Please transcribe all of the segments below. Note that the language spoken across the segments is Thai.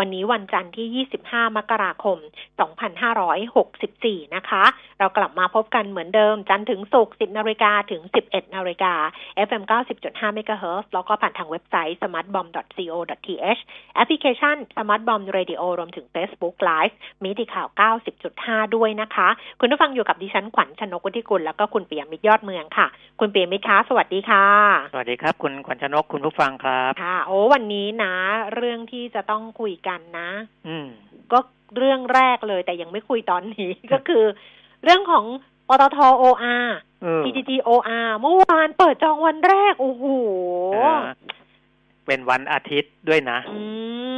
วันนี้วันจันทร์ที่ 25 มกราคม 2564 นะคะ เรากลับมาพบกันเหมือนเดิม จันทร์ถึงศุกร์ 10 นาฬิกาถึง 11 นาฬิกา FM 90.5 MHz แล้วก็ผ่านทางเว็บไซต์ smartbomb.co.th แอปพลิเคชัน smartbomb radio รวมถึง Facebook Live มีดีข่าว 90.5 ด้วยนะคะ คุณผู้ฟังอยู่กับดิฉันขวัญชนกวุฒิกุลแล้วก็คุณเปียมิตรยอดเมืองค่ะ คุณเปียมิตรคะสวัสดีค่ะ สวัสดีครับ คุณขวัญชนกคุณผู้ฟังครับ ค่ะ โอ้วันนี้นะ เรื่องที่จะต้องคุยกันนะ อืม ก็เรื่องแรกเลย แต่ยังไม่คุยตอนนี้ ก็คือ เรื่องของปตท OR เออ PTT OR เมื่อวานเปิดจองวันแรก โอ้โหเออเป็นวันอาทิตย์ด้วยนะอื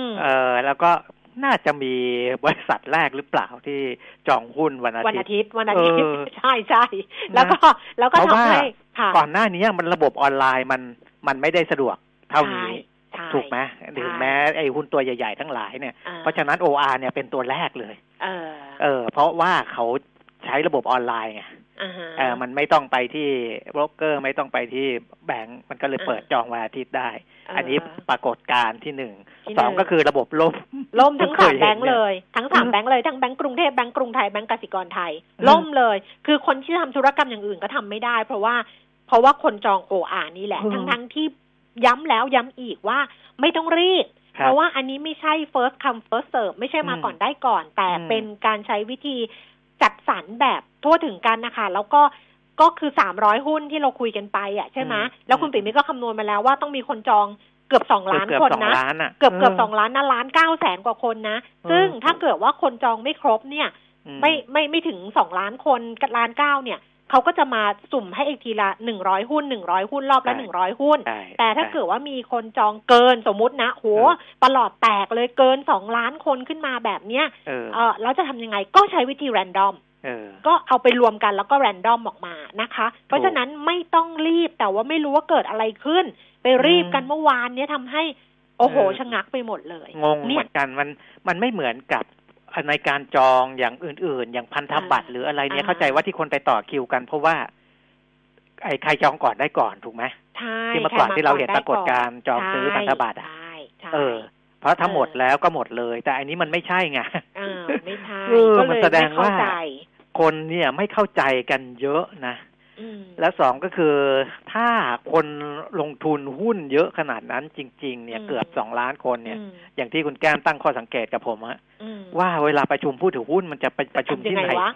มเออ แล้วก็น่าจะมีบริษัทแรกหรือเปล่าที่จองหุ้นวันอาวันทิตอาย์ทิตย์ วันอาทิตย์เออใช่ใช่แล้วก็แล้วก็เพราะว่าทำให้ค่ะก่อนหน้านี้มันระบบออนไลน์มันมันไม่ได้สะดวกเท่านี้ใช่ ถูกไหมถึงแม้ไอ้หุ้นตัวใหญ่ๆทั้งหลายเนี่ยอ่เพราะฉะนั้น OR เนี่ยเป็นตัวแรกเลย เออ เออ เพราะว่าเขาใช้ระบบออนไลน์ไงอ่าฮะเออมันไม่ต้องไปที่โบรกเกอร์ไม่ต้องไปที่แบงก์มันก็เลยเปิดจองวันอาทิตย์ได้เอันนี้ปรากฏการณ์ที่หนึ่งที่สองหนึ่งก็คือระบบล่มล่มทั้งเคสายมเห็นแบงค์เนี่ยเลย ทั้งสามอืมแบงค์เลยทั้งแบงก์กรุงเทพแบงก์กรุงไทยแบงก์กสิกรไทยอืมล่มเลย คือคนที่ทำธุรกรรมอย่างอื่นก็ทำไม่ได้ เพราะว่า เพราะว่าคนจองโออานี่แหละ ทั้งทั้งๆที่ ย้ำแล้วย้ำอีกว่าไม่ต้องรีบคบเพราะว่าอันนี้ไม่ใช่ first come first serve ไม่ใช่มาอืมก่อนได้ก่อน แต่อืมเป็นการใช้วิธีจัดสรรแบบทั่วถึงกันนะคะ แล้วก็ก็คือสามร้อยหุ้นที่เราคุยกันไปอะใช่ไหมแล้วคุณปิ่มมิก็คำนวณมาแล้วว่าต้องมีคนจองเกือบสองล้านเกือบคนสองนะล้านอะเกือบเกือบสองล้านนะล้านเก้าแสนกว่าคนนะ ซึ่งถ้าเกิดว่าคนจองไม่ครบเนี่ยอืไม่ไม่ไม่ถึงสองล้านคนกับล้านเก้าเนี่ย เขาก็จะมาสุ่มให้อีกทีละหนึ่งร้อยหุ้นหนึ่งร้อยหุ้นรอบละหนึ่งร้อยหุ้นใช่แต่ถ้าใช่เกิดว่ามีคนจองเกินสมมุตินะโหเออตลอดแตกเลยเกินสองล้านคนขึ้นมาแบบเนี้ยเออเออแล้วจะทำยังไงก็ใช้วิธีแรนดอมเออก็เอาไปรวมกันแล้วก็แรนดอมออกมานะคะ เพราะฉะนั้นไม่ต้องรีบแต่ว่าไม่รู้ว่าเกิดอะไรขึ้น ไปรีบกันเมื่อวานเนี้ยทำให้ โอ้โหเออชะงักไปหมดเลย งงเนี่เหยมือนกันมันมันไม่เหมือนกับ ในการจองอย่างอื่น ๆ อย่างพันธบัตรอ่าหรืออะไรเนี่ยอ่าเข้าใจว่าที่คนไปต่อคิวกัน เพราะว่า ไอ้ใครจองก่อนได้ก่อนถูกไหมใช่ที่เมื่อก่อนใคที่เราเห็นได้ปรากฏการณ์จองซื้อพันธบัตรอะใช่ใช่เออ เพราะถ้าเออหมดแล้วก็หมดเลย แต่อันนี้มันไม่ใช่ไงเออไม่ใช่เออก็มัเลนยแสดงไม่เข้าว่าใจคนเนี่ยไม่เข้าใจกันเยอะนะอืม แล้วสองก็คือถ้าคนลงทุนหุ้นเยอะขนาดนั้นจริง ๆ เนี่ยอืมเกือบสองล้านคนเนี่ยอืมอย่างที่คุณแก้มตั้งข้อสังเกตกับผมฮะอืมว่าเวลาประชุมผู้ถือหุ้นมันจะไปประชุมทำยัที่งไงไหนวะ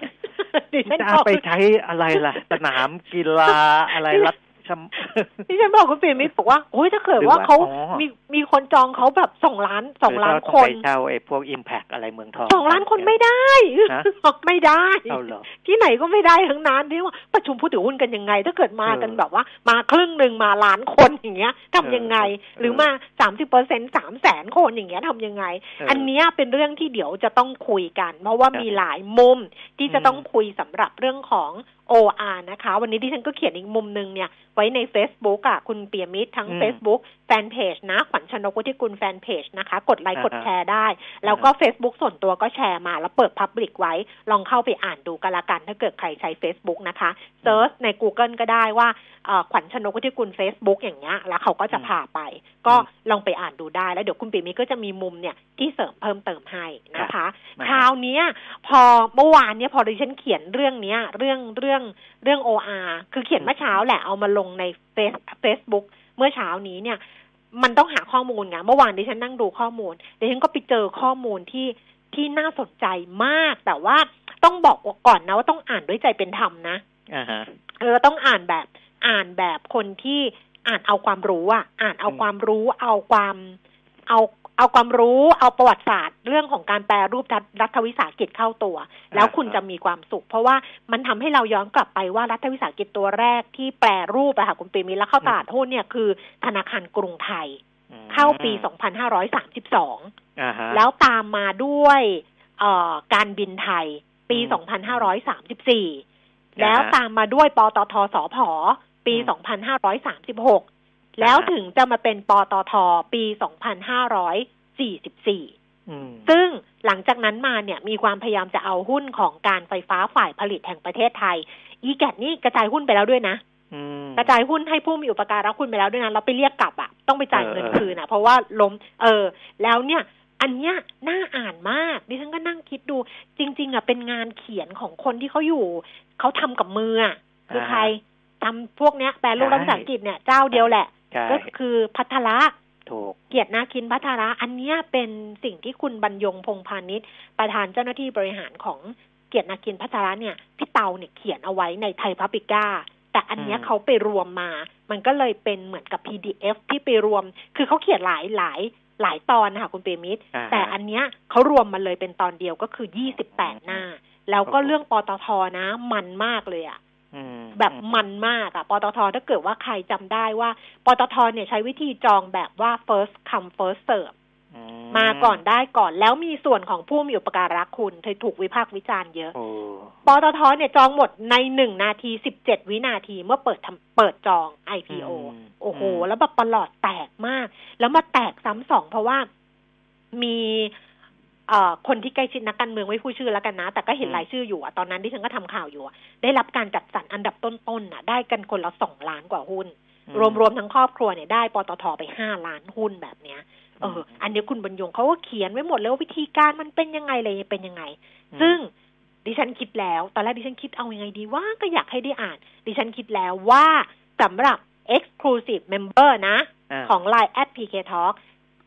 ดิฉันจะบอกไปใช้อะไรล่ะ สนามกีฬาอะไรรัฐ ชมดิฉันบอกคุณปิ่มมิตรบอกว่าโอ้ยถ้าเกิดหรือว่าว่าเขาอ๋อมีมีคนจองเขาแบบสองล้านสองล้านหรืคเรต้นไปเช่าไอ้พวกอิมแพกอะไรเมืองทองสองล้านคนไม่ได้ฮะไม่ได้เอาเหรอที่ไหนก็ไม่ได้ทั้งนั้นที่ว่าประชุมผู้ถือหุ้นกันยังไง ถ้าเกิดมากันเออแบบว่า มาครึ่งหนึ่งมาล้านคนอย่างเงี้ยทำยังไงเออหรือมาสามสิบเปอร์เซ็นสามแสนคนอย่างเงี้ยทำยังไงเอออัอันเนี้ยเป็นเรื่องที่เดี๋ยวจะต้องคุยกัน เพราะว่าครับมีหลายมุมที่จะอืมต้องคุยสำหรับเรื่องของ OR นะคะ วันนี้ดิฉันก็เขียนอีกมุมหนึ่งเนี่ย ไว้ใน Facebook อะ คุณเปียมิตรทั้งอืม Facebook แฟนเพจนะ ขวัญชนกวุฒิกุลแฟนเพจนะคะ กดไลค์อ่ากดแชร์ได้ แล้วก็ Facebook ส่วนตัวก็แชร์มา แล้วเปิด Public ไว้ ลองเข้าไปอ่านดูกันละกัน ถ้าเกิดใครใช้ Facebook นะคะ search ใน Google ก็ได้ว่าเอ่อขวัญชนกวุฒิกุล Facebook อย่างเงี้ย แล้วเขาก็จะพาไป ก็ลองไปอ่านดูได้ แล้วเดี๋ยวคุณปีมิตรก็จะมีมุมเนี่ยที่เสริมเพิ่มเติมให้นะคะมาคราวเนี้ยพอเมื่อวานเนี่ยพอดิฉันเขียนเรื่องเนี้ยเรื่องเรื่องเรื่อง OR คือเขียนเมื่อเช้าแหละเอามาลงในเฟซเฟซบุ๊กเมื่อเช้านี้เนี่ย มันต้องหาข้อมูลไงเมื่อวานดิฉันนั่งดูข้อมูลดิฉันก็ไปเจอข้อมูลที่ที่น่าสนใจมาก แต่ว่าต้องบอกก่อนนะว่าต้องอ่านด้วยใจเป็นธรรมนะอ่าฮะเออต้องอ่านแบบอ่านแบบคนที่อ่านเอาความรู้อะอ่านเอาอืมความรู้เอาความเอา เอาความรู้เอาประวัติศาสตร์ เรื่องของการแปลรูปรัฐรัฐวิสาหกิจเข้าตัว แล้วคุณจะมีความสุข เพราะว่ามันทำให้เราย้อนกลับไปว่ารัฐวิสาหกิจตัวแรกที่แปลรูปอะค่ะคุณปีมิตรแล้วเข้าตลาดหุ้นเนี่ยคือ ธนาคารกรุงไทยอืมเข้าปี 2532อ่าฮะแล้วตามมาด้วยเอ่อการบินไทย ปีอืม2534 แล้วตามมาด้วยปตทสพปีอืม2536 แล้วอ่าฮะถึงจะมาเป็นปตทปี2544อืมซึ่งหลังจากนั้นมาเนี่ยมีความพยายามจะเอาหุ้นของการไฟฟ้าฝ่ายผลิตแห่งประเทศไทย อีแกดนี่กระจายหุ้นไปแล้วด้วยนะอืมกระจายหุ้นให้ผู้มีอุปการะคุณไปแล้วด้วยนะเราไปเรียกกลับอะต้องไปจ่ายเงินเออเออคืนอะเพราะว่าล้มเออ แล้วเนี่ย อันเนี้ยน่าอ่านมากดิฉันก็นั่งคิดดู จริง ๆอะเป็นงานเขียนของคนที่เขาอยู่เขาทำกับมืออะคือใครทำพวกเนี้ยแปลรูปรัฐภาษาอังกฤษเนี่ยเจ้าเดียวแหละใช่ ก็คือพัทระถูกเกียรตินาคินพัทระ อันเนี้ยเป็นสิ่งที่คุณบรรยงพงพาณิชย์ประธานเจ้าหน้าที่บริหารของเกียรตินาคินพัทระเนี่ยพี่เตาเนี่ยเขียนเอาไว้ในไทยพับปิก้าแต่อันเนี้ยอืมเขาไปรวมมา มันก็เลยเป็นเหมือนกับ PDF ที่ไปรวม คือเขาเขียนหลายหลายหลายตอนนะคะคุณเปรมิตรอ่าฮะแต่อันเนี้ยเขารวมมาเลยเป็นตอนเดียวก็คือ28หน้า แล้วก็โอ้โหเรื่องปตทนะมันมากเลยอะอืม แบบมันมากอะปตทถ้าเกิดว่าใครจำได้ว่า ปตทเนี่ยใช้วิธีจองแบบว่า first come first serve อืมาก่อนได้ก่อนแล้วมีส่วนของผู้มีอุปการะคุณเธอถูกวิพากษ์วิจารณ์เยอะโอ้ปตทเนี่ยจองหมดในหนึ่งนาทีสิบเจ็ดวินาทีเมื่อเปิดทำเปิดจอง IPO มโอ้โหมแล้วแบบประหลอดแตกมาก แล้วมาแตกซ้ำสองเพราะว่ามีเอ่อ คนที่ใกล้ชิดนักการเมืองไม่พูดชื่อแล้วกันนะ แต่ก็เห็นรายชื่ออยู่อะตอนนั้นที่ฉันก็ทำข่าวอยู่อะได้รับการจัดสรรอันดับต้นๆน่ะ ได้กันคนละสองล้านกว่าหุ้น รวมๆทั้งครอบครัวเนี่ยได้ปตทไปห้าล้านหุ้นแบบเนี้ยเอออันนี้คุณบรรยงเขาก็เขียนไว้หมดเลยว่าวิธีการมันเป็นยังไงอะไรเป็นยังไงอืมซึ่งดิฉันคิดแล้ว ตอนแรกดิฉันคิดเอายังไงดีว่าก็อยากให้ได้อ่าน ดิฉันคิดแล้วว่าสำหรับ exclusive member นะาของ Line at PK Talk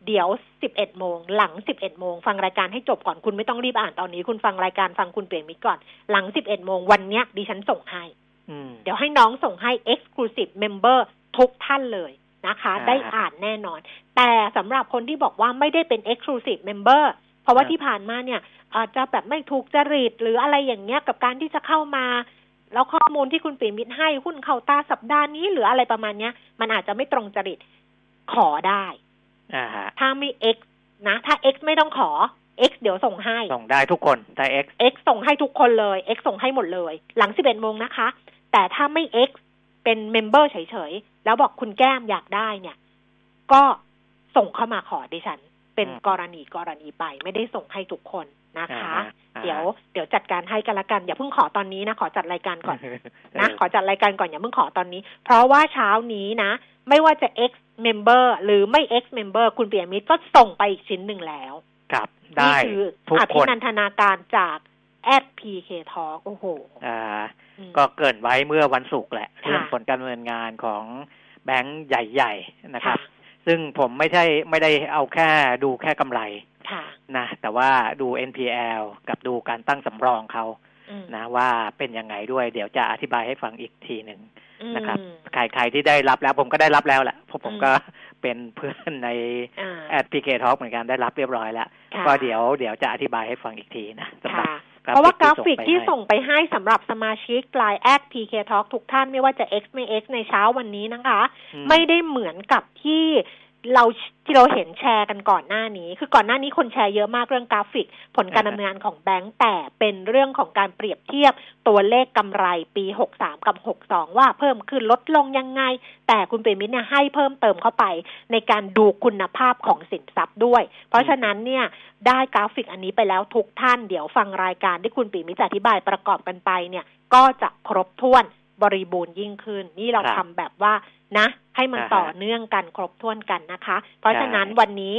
เดี๋ยว 11 โมง หลัง 11 โมง ฟังรายการให้จบก่อนคุณไม่ต้องรีบอ่านตอนนี้ คุณฟังรายการฟังคุณเปลี่ยนมิตรก่อน หลัง 11 โมงวันเนี้ยดิฉันส่งให้อืมเดี๋ยวให้น้องส่งให้ exclusive member ทุกท่านเลยนะคะอ่าได้อ่านแน่นอน แต่สำหรับคนที่บอกว่าไม่ได้เป็น exclusive member เพราะว่าอ่าที่ผ่านมาเนี่ย อาจจะแบบไม่ถูกจริตหรืออะไรอย่างเงี้ยกับการที่จะเข้ามาแล้วข้อมูลที่คุณปิ่มมิตรให้หุ้นเข้าตาสัปดาห์นี้หรืออะไรประมาณเนี้ย มันอาจจะไม่ตรงจริตขอได้อ่าฮะ ถ้าไม่ X นะ ถ้า X ไม่ต้องขอ X เดี๋ยวส่งให้ ส่งได้ทุกคนแต่ X X ส่งให้ทุกคนเลย X ส่งให้หมดเลย หลัง11โมงนะคะ แต่ถ้าไม่ X เป็น member เฉยๆ แล้วบอกคุณแก้มอยากได้เนี่ย ก็ส่งเข้ามาขอดิฉัน เป็นอืมกรณีกรณีไปไม่ได้ส่งให้ทุกคนนะคะอ่าฮะเดี๋ยวเดี๋ยวจัดการให้กันละกัน อย่าเพิ่งขอตอนนี้นะ ขอจัดรายการก่อนเออนะ ขอจัดรายการก่อนอย่าเพิ่งขอตอนนี้ เพราะว่าเช้านี้นะ ไม่ว่าจะ X member หรือไม่ X member คุณเปียมิตรก็ส่งไปอีกชิ้นหนึ่งแล้ว ครับนี่ได้คือทุกอคภินนันทนาการจากแอด PK Talk โอ้โห อ่าอืมก็เกรินไว้เมื่อวันศุกร์แหละค่ะเรื่องผลการดำเนินงานของแบงก์ใหญ่ ๆ นะครับค่ะซึ่งผมไม่ใช่ไม่ได้เอาแค่ดูแค่กำไรค่ะนะแต่ว่าดู NPL กับดูการตั้งสำรองเขาอืมนะว่าเป็นยังไงด้วย เดี๋ยวจะอธิบายให้ฟังอีกทีหนึ่งอืม นะครับใครใครที่ได้รับแล้วผมก็ได้รับแล้วแหละเพราะผมอืมก็เป็นเพื่อนในอ่า at PK Talk เหมือนกันได้รับเรียบร้อยแล้วค่ะก็เดี๋ยวเดี๋ยวจะอธิบายให้ฟังอีกทีนะสำหรับค่ะเพราะว่ากราฟิกที่ให้ส่งไปให้สำหรับสมาชิก Line at PK Talk ทุกท่านไม่ว่าจะ X ไม่ X ในเช้าวันนี้นะคะอืไม่ได้เหมือนกับที่ เราที่เราเห็นแชร์กันก่อนหน้านี้ คือก่อนหน้านี้คนแชร์เยอะมากเรื่องกราฟิก ผลการดำเนินงานของแบงก์แต่เป็นเรื่องของการเปรียบเทียบตัวเลขกำไรปี 63 กับ 62 ว่าเพิ่มขึ้นลดลงยังไง แต่คุณเปรมิตรเนี่ยให้เพิ่มเติมเข้าไปในการดูคุณภาพของสินทรัพย์ด้วย เพราะฉะนั้นเนี่ยได้กราฟิกอันนี้ไปแล้วทุกท่านเดี๋ยวฟังรายการที่คุณปีมิตรจะอธิบายประกอบกันไปเนี่ยก็จะครบถ้วน บริบูรณ์ยิ่งขึ้น นี่เราครับทำแบบว่านะ ให้มันอ่าฮะต่อเนื่องกันครบถ้วนกันนะคะ เพราะฉะนั้นใช่วันนี้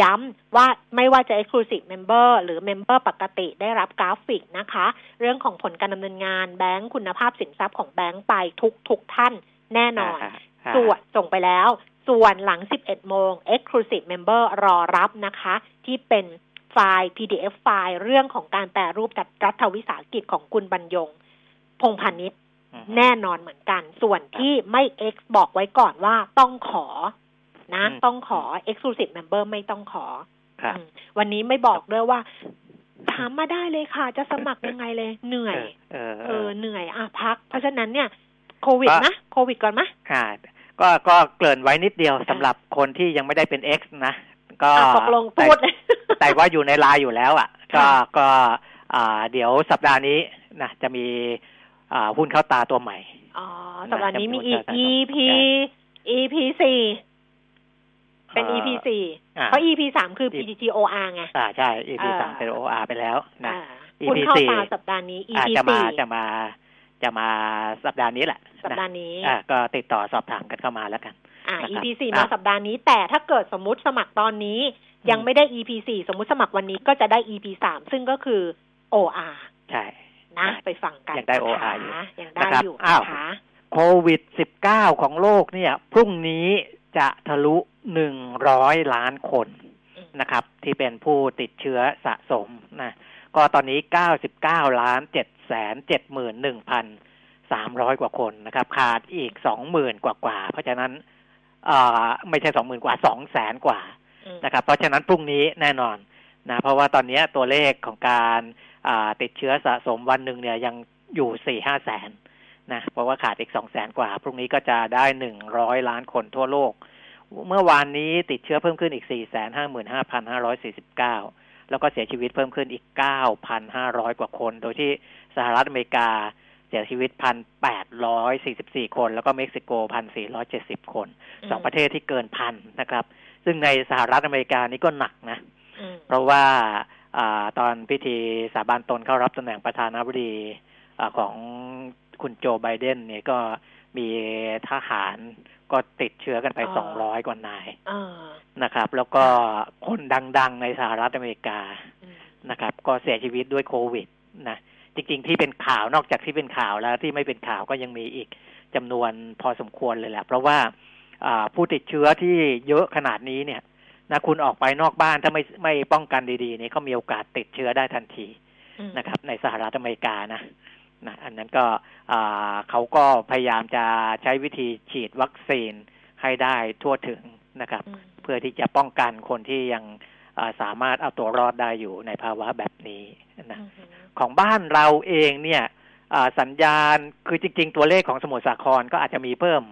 ย้ำว่าไม่ว่าจะ Exclusive Member หรือ Member ปกติได้รับกราฟิกนะคะ เรื่องของผลการดำเนินงานแบงก์คุณภาพสินทรัพย์ของแบงก์ไปทุกทุกท่านแน่นอนาฮะส่วนส่งไปแล้ว ส่วนหลัง 11 โมง Exclusive Member รอรับนะคะ ที่เป็นไฟล์ PDF ไฟล์เรื่องของการแปรรูปจัดรัฐวิสาหกิจของคุณบรรยง พงพาณิชย์อืม แน่นอนเหมือนกัน ส่วนที่ไม่ X บอกไว้ก่อนว่าต้องขอ นะอืมต้องขอ Exclusive Member ไม่ต้องขอครับอืมวันนี้ไม่บอกด้วยว่าถามมาได้เลยค่ะ จะสมัครยังไงเลย เหนื่อย เออเอเอออเหนื่อยอะพัก เพราะฉะนั้นเนี่ย โควิดก็นะโควิดก่อนมะค่ะก็ก็เกริ่นไว้นิดเดียวสำหรับคนที่ยังไม่ได้เป็น X นะ ก็อะตกลงพูดแต่แต่ว่าอยู่ในไลน์อยู่แล้วอะ ก็ค่ะก็อ่าเดี๋ยวสัปดาห์นี้นะจะมีอ่า หุ้นเข้าตาตัวใหม่ อ๋อสัปดาห์นี้มีอีกจะพูด EP EP สี่เป็น EP สี่อ่าเพราะ EP สามคือ PTTOR ไง อ่าใช่ EP อ่าสามเป็น OR ไปแล้วนะอ่า EP คุณเข้าสี่ตาสัปดาห์นี้อา EP จะมาสี่จะมาจะมาสัปดาห์นี้แหละ สัปนะดาห์นี้ อ่าก็ติดต่อสอบถามกันเข้ามาแล้วกัน อ่านะครับ EP สี่อะมาสัปดาห์นี้ แต่ถ้าเกิดสมมุติสมัครตอนนี้ ยังไม่ได้ EP สี่สมมุติสมัครวันนี้ก็จะได้ EP สามซึ่งก็คือ OR ใช่ นะใช่ไปฟังกันยังได้นะคะ OR อยู่ยังได้นะครับอยู่อ้าวนะคะโควิด19ของโลกเนี่ย พรุ่งนี้จะทะลุ100ล้านคนอืมนะครับ ที่เป็นผู้ติดเชื้อสะสมนะก็ตอนนี้99ล้าน7แสน71,300กว่าคนนะครับ ขาดอีก20,000กว่ากว่าๆเพราะฉะนั้นอ่าไม่ใช่20,000กว่า2แสนกว่าอืมนะครับ เพราะฉะนั้นพรุ่งนี้แน่นอนนะ เพราะว่าตอนนี้ตัวเลขของการอ่า ติดเชื้อสะสมวันหนึ่งเนี่ยยังอยู่สี่ห้าแสนนะเพราะว่าขาดอีกสองแสนกว่า พรุ่งนี้ก็จะได้หนึ่งร้อยล้านคนทั่วโลก เมื่อวานนี้ติดเชื้อเพิ่มขึ้นอีกสี่แสนห้าหมื่นห้าพันห้าร้อยสี่สิบเก้าแล้วก็เสียชีวิตเพิ่มขึ้นอีกเก้าพันห้าร้อยกว่าคน โดยที่สหรัฐอเมริกาเสียชีวิตพันแปดร้อยสี่สิบสี่คน แล้วก็เม็กซิโกพันสี่ร้อยเจ็ดสิบคน สองประเทศที่เกินพันนะครับ ซึ่งในสหรัฐอเมริกานี่ก็หนักนะอืมเพราะว่า อาตอนพิธีสาบานตนเข้ารับตำแหน่งประธานาธิบดีอาของคุณโจไบเดนเนี่ยก็มีทหารก็ติดเชื้อกันไปสองร้อยกว่านายเออนะครับ แล้วก็คนดังๆในสหรัฐอเมริกาอืมนะครับ ก็เสียชีวิตด้วยโควิดนะจริงๆที่เป็นข่าวนอกจากที่เป็นข่าวแล้วที่ไม่เป็นข่าวก็ยังมีอีกจำนวนพอสมควรเลยแหละ เพราะว่าอ่าผู้ติดเชื้อที่เยอะขนาดนี้เนี่ย นะคุณออกไปนอกบ้านถ้าไม่ไม่ป้องกันดีๆ นี่ก็มีโอกาสติดเชื้อได้ทันทีอืมนะครับ ในสหรัฐอเมริกานะนะอันนั้นก็อ่าเขาก็พยายามจะใช้วิธีฉีดวัคซีนให้ได้ทั่วถึงนะครับอืมเพื่อที่จะป้องกันคนที่ยังอ่าสามารถเอาตัวรอดได้อยู่ในภาวะแบบนี้นะอืมของบ้านเราเองเนี่ยอ่าสัญญาณคือจริง ๆ ตัวเลขของสมุทรสาครก็อาจจะมีเพิ่ม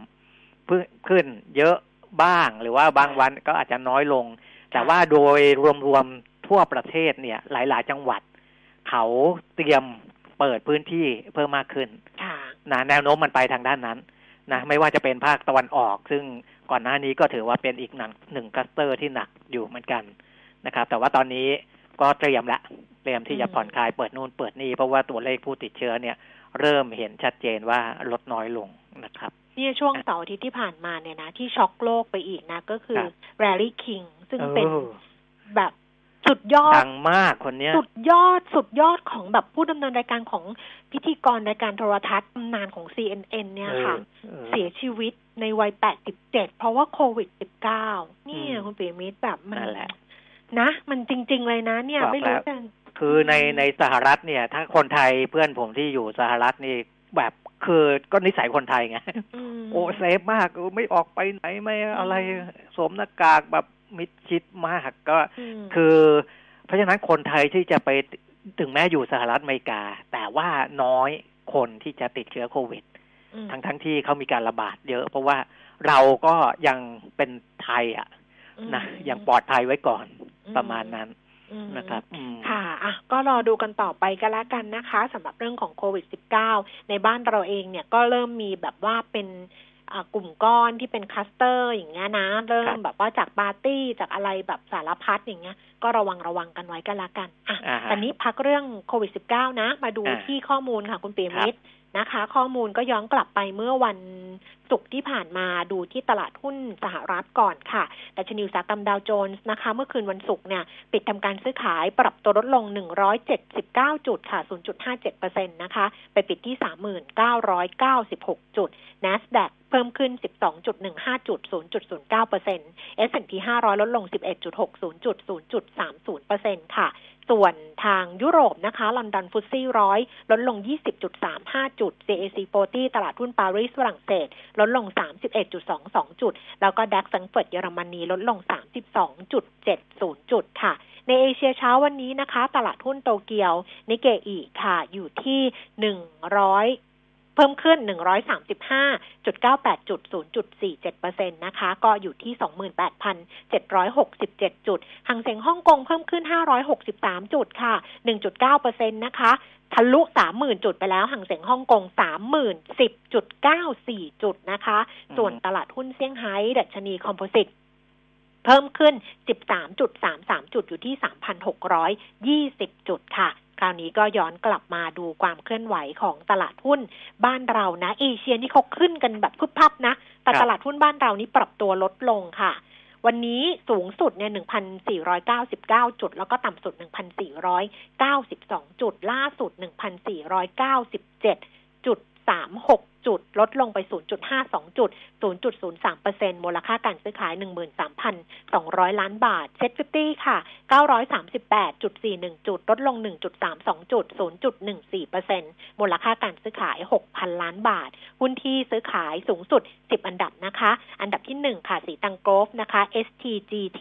พึ่งขึ้นเยอะ บ้าง หรือว่าบางวันก็อาจจะน้อยลง แต่ว่าโดยรวมๆทั่วประเทศเนี่ย หลาย ๆ จังหวัด เขาเตรียมเปิดพื้นที่เพิ่มมากขึ้นค่ะนะแนวโน้มมันไปทางด้านนั้นนะไม่ว่าจะเป็นภาคตะวันออก ซึ่งก่อนหน้านี้ก็ถือว่าเป็นอีกหนังหนึ่งคลัสเตอร์ที่หนักอยู่เหมือนกันนะครับ แต่ว่าตอนนี้ก็เตรียมละเตรียมที่จะอืมผ่อนคลายเปิดนู่นเปิดนี่เพราะว่าตัวเลขผู้ติดเชื้อเนี่ย เริ่มเห็นชัดเจนว่าลดน้อยลงนะครับเนี่ยช่วงเสาร์อาทิตย์ที่ผ่านมาเนี่ยนะ ที่ช็อกโลกไปอีกนะ ก็คือครับแรลลี่คิงซึ่งเป็นเออแบบสุดยอดดังมากคนเนี้ย สุดยอดสุดยอดของแบบผู้ดำเนินรายการของพิธีกรรายการโทรทัศน์ตำนานของ CNN เนี่ยค่ะเออเสียชีวิตในวัย 87 เพราะว่าโควิด 19 เนี่ยอืมคุณปีมิตรแบบมันนั่นแหละ นะ มันจริง ๆ เลยนะ เนี่ยบอกไม่รู้แล้วจะคือในในสหรัฐเนี่ย ถ้าคนไทยเพื่อนผมที่อยู่สหรัฐนี่แบบ คือก็นิสัยคนไทยไงมโอ้เซฟมากเออไม่ออกไปไหนไม่อะไรสวมหน้ากากแบบมิดชิดมากก็มคือ เพราะฉะนั้นคนไทยที่จะไปถึงแม้อยู่สหรัฐอเมริกา แต่ว่าน้อยคนที่จะติดเชื้อโควิดมทั้งทั้งที่เขามีการระบาดเยอะ เพราะว่าเราก็ยังเป็นไทยอะนะยังปลอดภัยไว้ก่อนประมาณนั้นอืม นะครับอืมค่ะอะก็รอดูกันต่อไปก็แล้วกันนะคะสำหรับเรื่องของโควิด -19 ในบ้านเราเองเนี่ยก็เริ่มมีแบบว่าเป็นอ่ากลุ่มก้อนที่เป็นคลัสเตอร์อย่างเงี้ยนะ เริ่มครับแบบว่าจากปาร์ตี้จากอะไรแบบสารพัดอย่างเงี้ย ก็ระวังระวังกันไว้ก็แล้วกันอะอ่าฮะตอนนี้พักเรื่องโควิด -19 นะ มาดูอ่าที่ข้อมูลค่ะคุณปีมิตร นะคะ ข้อมูลก็ย้อนกลับไปเมื่อวันศุกร์ที่ผ่านมาดูที่ตลาดหุ้นสหรัฐก่อนค่ะดัชนีอุตสาหกรรมดาวโจนส์นะคะ เมื่อคืนวันศุกร์เนี่ยปิดทำการซื้อขายปรับตัวลดลง 179 จุดค่ะ 0.57%นะคะ ไปปิดที่ 3996จุด NASDAQ เพิ่มขึ้น 12.15 จุด 0.09% S&P 500 ลดลง 11.60 จุด 0.30%ค่ะ ส่วนทางยุโรปนะคะ ลอนดอนฟุตซี่ร้อยลดลง 20.35 จุด CAC 40 ตลาดหุ้นปารีสฝรั่งเศส ลดลง 31.22 จุด แล้วก็ดัคซังเฟิร์ตเยอรมนีลดลง 32.70 จุดค่ะ ในเอเชียเช้าวันนี้นะคะ ตลาดหุ้นโตเกียว นิเกอีค่ะ อยู่ที่ 100 เพิ่มขึ้น 135.98 จุด 0.47%นะคะ ก็อยู่ที่ 28,767 จุด หังเสียงฮ่องกงเพิ่มขึ้น 563 จุดค่ะ 1.9%นะคะทะลุ 30,000 จุดไปแล้วห่างเสียงฮ่องกง 30,10.94 จุดนะคะ ส่วนตลาดหุ้นเซี่ยงไฮ้ดัชนีคอมโพสิตเพิ่มขึ้น 13.33 จุดอยู่ที่ 3,620 จุดค่ะ คราวนี้ก็ย้อนกลับมาดูความเคลื่อนไหวของตลาดหุ้นบ้านเรานะ เอเชียนี่เขาขึ้นกันแบบพึบพับนะ แต่ตลาดหุ้นบ้านเรานี้ปรับตัวลดลงค่ะวันนี้สูงสุดเนี่ย 1,499 จุด แล้วก็ต่ำสุด 1,492 จุด ล่าสุด 1,497.36 จุด ลดลงไป 0.52 จุด 0.03%มูลค่าการซื้อขาย 13,200 ล้านบาท SET Fifty ค่ะ 938.41 จุด ลดลง 1.32 จุด 0.14%มูลค่าการซื้อขาย 6,000 ล้านบาท หุ้นที่ซื้อขายสูงสุด 10 อันดับนะคะ อันดับที่ 1 ค่ะ สีตังโกฟนะคะ STGT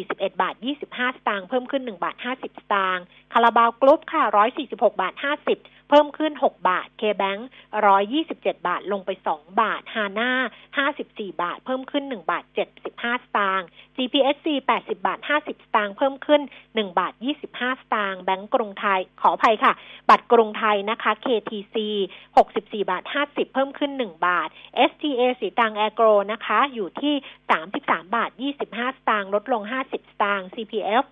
41 บาท 25 สตางค์ เพิ่มขึ้น 1 บาท 50 สตางค์คาราบาวกรุ๊ปค่ะ 146 บาท 50 เพิ่มขึ้น 6 บาท K-Bank 120 127บาท ลงไป 2 บาทฮาน่า54 บาท เพิ่มขึ้น 1 บาท 75 สตางค์ GPSC 80 บาท 50 สตางค์เพิ่มขึ้น 1 บาท 25 สตางค์แบงก์กรุงไทยขออภัยค่ะ บัตรกรุงไทยนะคะ KTC 64 บาท 50 เพิ่มขึ้น 1 บาท STA สีตังแอโกรนะคะ อยู่ที่ 33 บาท 25 สตางค์ลดลง 50 สตางค์ CPF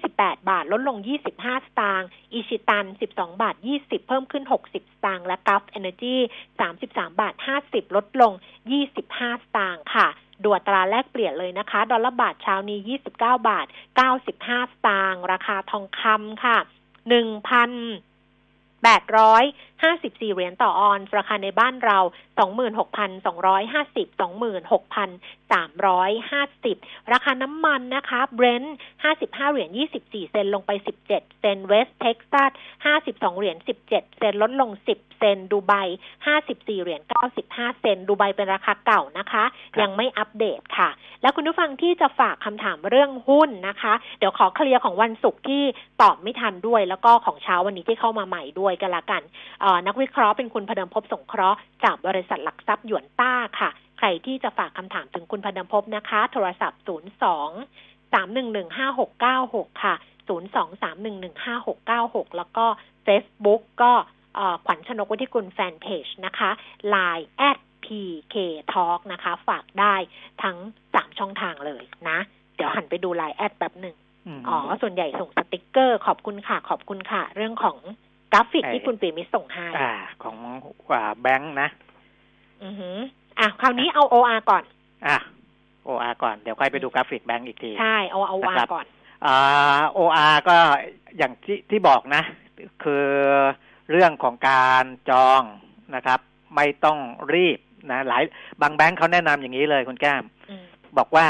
28 บาท ลดลง 25 สตางค์อิชิตัน 12 บาท 20 เพิ่มขึ้น 60 สตางค์และกัฟเอเนจี33 บาท 50 ลดลง 25 สตางค์ค่ะด่วนตราแลกเปลี่ยนเลยนะคะ ดอลลาร์บาทเช้านี้ 29 บาท 95 สตางค์ราคาทองคำค่ะ 1,000 854 เหรียญต่อออนซ์ราคาในบ้านเรา 26,250 26,350 ราคาน้ำมันนะคะเบรนท์55 เหรียญ24 เซนต์ลงไป 17 เซนต์เวสต์เท็กซัส52 เหรียญ17 เซนต์ลดลง 10 เซนต์ดูไบ54 เหรียญ95 เซนต์ดูไบเป็นราคาเก่านะคะ ยังไม่อัปเดตค่ะ แล้วคุณผู้ฟังที่จะฝากคำถามเรื่องหุ้นนะคะ เดี๋ยวขอเคลียร์ของวันศุกร์ที่ตอบไม่ทันด้วย แล้วก็ของเช้าวันนี้ที่เข้ามาใหม่ด้วยกันละกันนักวิเคราะห์เป็นคุณพดมพบสงเคราะห์จากบริษัทหลักทรัพย์หยวนต้าค่ะ ใครที่จะฝากคำถามถึงคุณพดมพบนะคะ โทรศัพท์ 02 3115696 ค่ะ 023115696 แล้วก็ Facebook ก็ขวัญชนกวิทิกุลแฟนเพจนะคะ Line at PK Talk นะคะ ฝากได้ทั้งสามช่องทางเลยนะ เดี๋ยวหันไปดู Line at แป๊บหนึ่งอ๋อ ส่วนใหญ่ส่งสติกเกอร์ ขอบคุณค่ะ ขอบคุณค่ะ เรื่องของ กราฟิกที่คุณปีมิส่งให้อ่า ของว่าแบงค์นะ อือหือ อะคราวนี้เอา OR ก่อน อะ OR ก่อน เดี๋ยวค่อยไปดูกราฟิกแบงค์อีกที ใช่เอา OR ก่อนอ่า OR ก็อย่างที่ที่บอกนะ คือเรื่องของการจองนะครับ ไม่ต้องรีบนะหลายบางแบงค์เขาแนะนำอย่างนี้เลยคุณแก้ม บอกว่า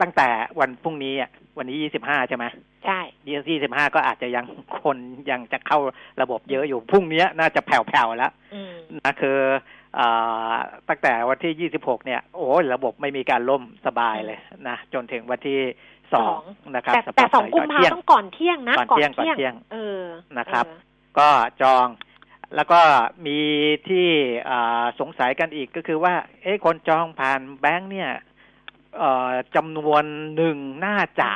ตั้งแต่วันพรุ่งนี้อะวันนี้ยี่สิบห้าใช่ไหม ใช่ยี่สิบห้าก็อาจจะยังคนยังจะเข้าระบบเยอะอยู่พรุ่งนี้น่าจะแผ่วๆแล้วนะคืออตั้งแต่วันที่ยี่สิบหกเนี่ย โอ้ระบบไม่มีการล่มสบายเลยนะ จนถึงวันที่สองนะครับแต่สองกุมภาต้องก่อนเที่ยงนะ ก่อนเที่ยงก่อนเที่ยงเออนะครับ ก็จองแล้วก็มีที่สงสัยกันอีกก็คือว่า เอ๊ะคนจองผ่านแบงค์เนี่ยจำนวนหนึ่งน่าจะ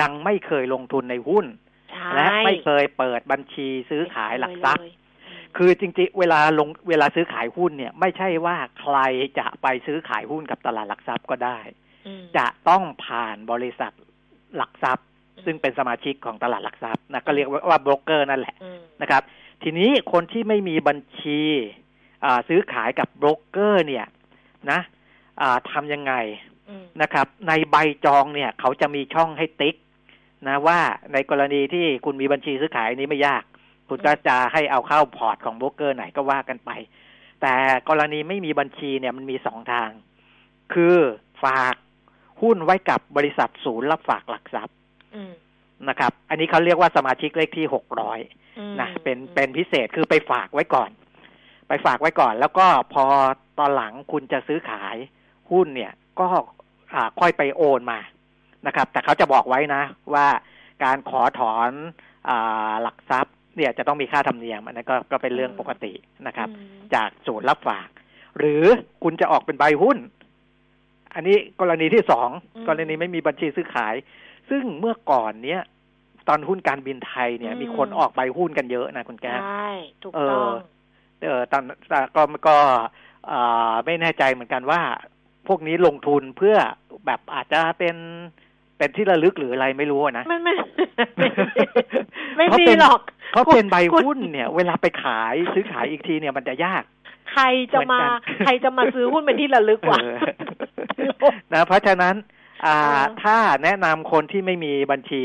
ยังไม่เคยลงทุนในหุ้น และไม่เคยเปิดบัญชีซื้อขายหลักทรัพย์คือจริงๆ เวลาลงเวลาซื้อขายหุ้นเนี่ย ไม่ใช่ว่าใครจะไปซื้อขายหุ้นกับตลาดหลักทรัพย์ก็ได้ จะต้องผ่านบริษัทหลักทรัพย์ ซึ่งเป็นสมาชิกของตลาดหลักทรัพย์นะก็เรียกว่าโบรกเกอร์นั่นแหละนะครับ ทีนี้คนที่ไม่มีบัญชีซื้อขายกับโบรกเกอร์เนี่ยนะทำยังไงนะครับ ในใบจองเนี่ย เขาจะมีช่องให้ติ๊ก นะว่าในกรณีที่คุณมีบัญชีซื้อขายนี้ไม่ยาก คุณก็จะให้เอาเข้าพอร์ตของโบรกเกอร์ไหนก็ว่ากันไป แต่กรณีไม่มีบัญชีเนี่ยมันมีสองทาง คือฝากหุ้นไว้กับบริษัทศูนย์รับฝากหลักทรัพย์นะครับ อันนี้เขาเรียกว่าสมาชิกเลขที่หกร้อยนะเป็นเป็นพิเศษคือไปฝากไว้ก่อน ไปฝากไว้ก่อน แล้วก็พอตอนหลังคุณจะซื้อขายหุ้นเนี่ย ก็ค่อยไปโอนมา นะครับ แต่เขาจะบอกไว้นะ ว่าการขอถอนอหลักทรัพย์เนี่ยจะต้องมีค่าธรรมเนียมอันนั้นก็ก็เป็นเรื่องปกตินะครับอืมจากศูนย์รับฝาก หรือคุณจะออกเป็นใบหุ้น อันนี้กรณีที่สองกรณีไม่มีบัญชีซื้อขาย ซึ่งเมื่อก่อนเนี้ยตอนหุ้นการบินไทยเนี่ย มีคนออกใบหุ้นกันเยอะนะคุณแก้วใช่ถูกเอต้อองเออตอนแต่ก็ก็เอ่อไม่แน่ใจเหมือนกันว่า พวกนี้ลงทุนเพื่อแบบอาจจะเป็น เป็นที่ระลึกหรืออะไรไม่รู้อะนะไม่ไม่ไม่เขามีเป็นหรอกเขาเป็นใบคุณหุ้นเนี่ย เวลาไปขายซื้อขายอีกทีเนี่ยมันจะยาก ใครจะมาเหมือนกันใครจะมาซื้อหุ้นเป็นที่ระลึกวะเออนะ เพราะฉะนั้น อ่าเออถ้าแนะนำคนที่ไม่มีบัญชี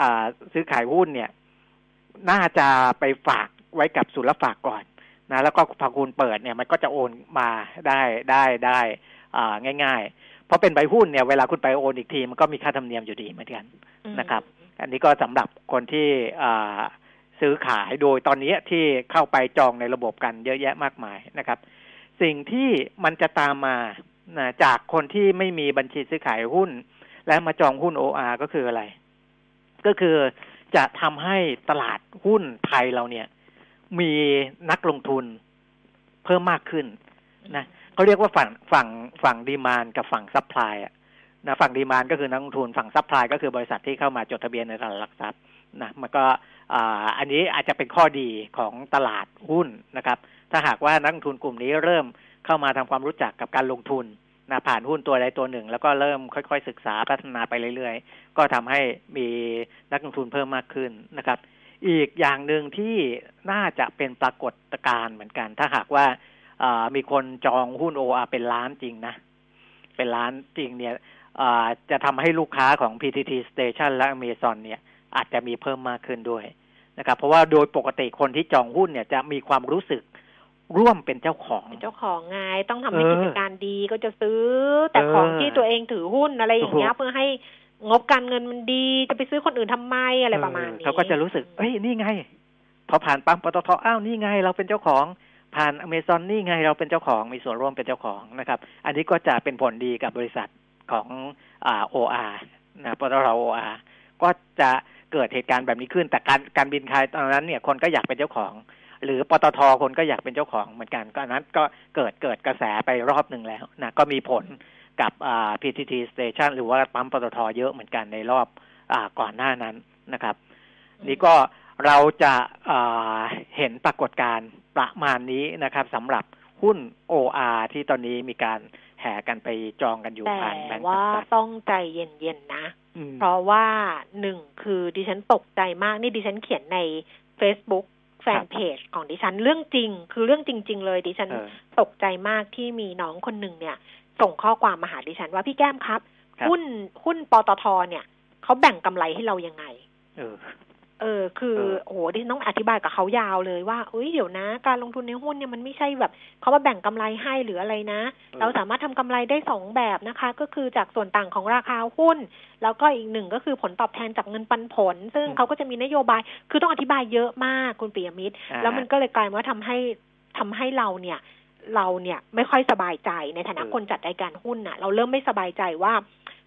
อ่า ซื้อขายหุ้นเนี่ย น่าจะไปฝากไว้กับศูนย์รับฝากก่อนนะแล้วก็พอคุณเปิดเนี่ยมันก็จะโอนมาได้ได้ได้ อ่าง่าย ๆ เพราะเป็นใบหุ้นเนี่ยเวลาคุณไปโอนอีกทีมันก็มีค่าธรรมเนียมอยู่ดีเหมือนกันนะครับ อันนี้ก็สำหรับคนที่อ่าซื้อขายโดยตอนนี้ที่เข้าไปจองในระบบกันเยอะแยะมากมายนะครับ สิ่งที่มันจะตามมานะจากคนที่ไม่มีบัญชีซื้อขายหุ้น และมาจองหุ้น OR ก็คืออะไร ก็คือจะทำให้ตลาดหุ้นไทยเราเนี่ย มีนักลงทุนเพิ่มมากขึ้นนะ เขาเรียกว่าฝั่งฝั่งฝั่ง demand กับฝั่ง supply อะนะฝั่ง demand ก็คือนักลงทุนฝั่ง supply ก็คือบริษัทที่เข้ามาจดทะเบียนในตลาดหลักทรัพย์นะมันก็อันนี้อาจจะเป็นข้อดีของตลาดหุ้นนะครับ ถ้าหากว่านักลงทุนกลุ่มนี้เริ่มเข้ามาทำความรู้จักกับการลงทุนนะผ่านหุ้นตัวใดตัวหนึ่ง แล้วก็เริ่มค่อย ๆ ศึกษาพัฒนาไปเรื่อย ๆ ก็ทำให้มีนักลงทุนเพิ่มมากขึ้นนะครับ อีกอย่างหนึ่งที่น่าจะเป็นปรากฏการณ์เหมือนกัน ถ้าหากว่า มีคนจองหุ้น OR เป็นล้านจริงนะ เป็นล้านจริงเนี่ยอ่าจะทำให้ลูกค้าของ PTT Station และ Amazon เนี่ยอาจจะมีเพิ่มมากขึ้นด้วยนะครับ เพราะว่าโดยปกติคนที่จองหุ้นเนี่ยจะมีความรู้สึกร่วมเป็นเจ้าของเป็นเจ้าของไงต้องทำให้เออกิจการดีก็จะซื้อ แต่เออของที่ตัวเองถือหุ้นอะไรอย่างเงี้ยถูกเพื่อให้งบการเงินมันดีจะไปซื้อคนอื่นทำไมอะไรประมาณนี้เขาก็จะรู้สึกเอ้ยนี่ไงพอผ่านปั๊มปตทอ้าวนี่ไง เราเป็นเจ้าของ ผ่านอเมซอนนี่ไงเราเป็นเจ้าของมีส่วนร่วมเป็นเจ้าของนะครับ อันนี้ก็จะเป็นผลดีกับบริษัทของอ่า OR นะปตท OR ก็จะเกิดเหตุการณ์แบบนี้ขึ้น แต่การการบินไทยตอนนั้นเนี่ยคนก็อยากเป็นเจ้าของ หรือปตทคนก็อยากเป็นเจ้าของเหมือนกัน ก็อันนั้นก็เกิดเกิดกระแสไปรอบหนึ่งแล้วนะก็มีผลกับอ่า PTT Station หรือว่าปั๊มปตทเยอะเหมือนกันในรอบอ่าก่อนหน้านั้นนะครับ นี่ก็ เราจะเอ่อเห็นปรากฏการณ์ประมาณนี้นะครับสำหรับหุ้น OR ที่ตอนนี้มีการแห่กันไปจองกันอยู่แต่ผ่านแบงก์ว่าต่างต้องใจเย็นๆนะๆอืมเพราะว่าหนึ่งคือดิฉันตกใจมาก นี่ดิฉันเขียนใน Facebook แฟนเพจของดิฉันเรื่องจริง คือเรื่องจริง ๆ เลยดิฉันเออตกใจมากที่มีน้องคนหนึ่งเนี่ย ส่งข้อความมาหาดิฉันว่าพี่แก้มครับครับหุ้นหุ้นปตทเนี่ยเขาแบ่งกำไรให้เรายังไง เออเออคือเออโอ้โหดิฉันต้องอธิบายกับเขายาวเลยว่าเอ้ยเดี๋ยวนะ การลงทุนในหุ้นเนี่ยมันไม่ใช่แบบเขามาแบ่งกำไรให้หรืออะไรนะ เราสามารถทำกำไรได้สองแบบนะคะ ก็คือจากส่วนต่างของราคาหุ้น แล้วก็อีกหนึ่งก็คือผลตอบแทนจากเงินปันผล ซึ่งเขาก็จะมีนโยบาย คือต้องอธิบายเยอะมากคุณปิยมิตรอ่าแล้วมันก็เลยกลายมาว่าทำให้ทำให้เราเนี่ย เราเนี่ยไม่ค่อยสบายใจในฐานะเออคนจัดรายการหุ้นน่ะ เราเริ่มไม่สบายใจว่า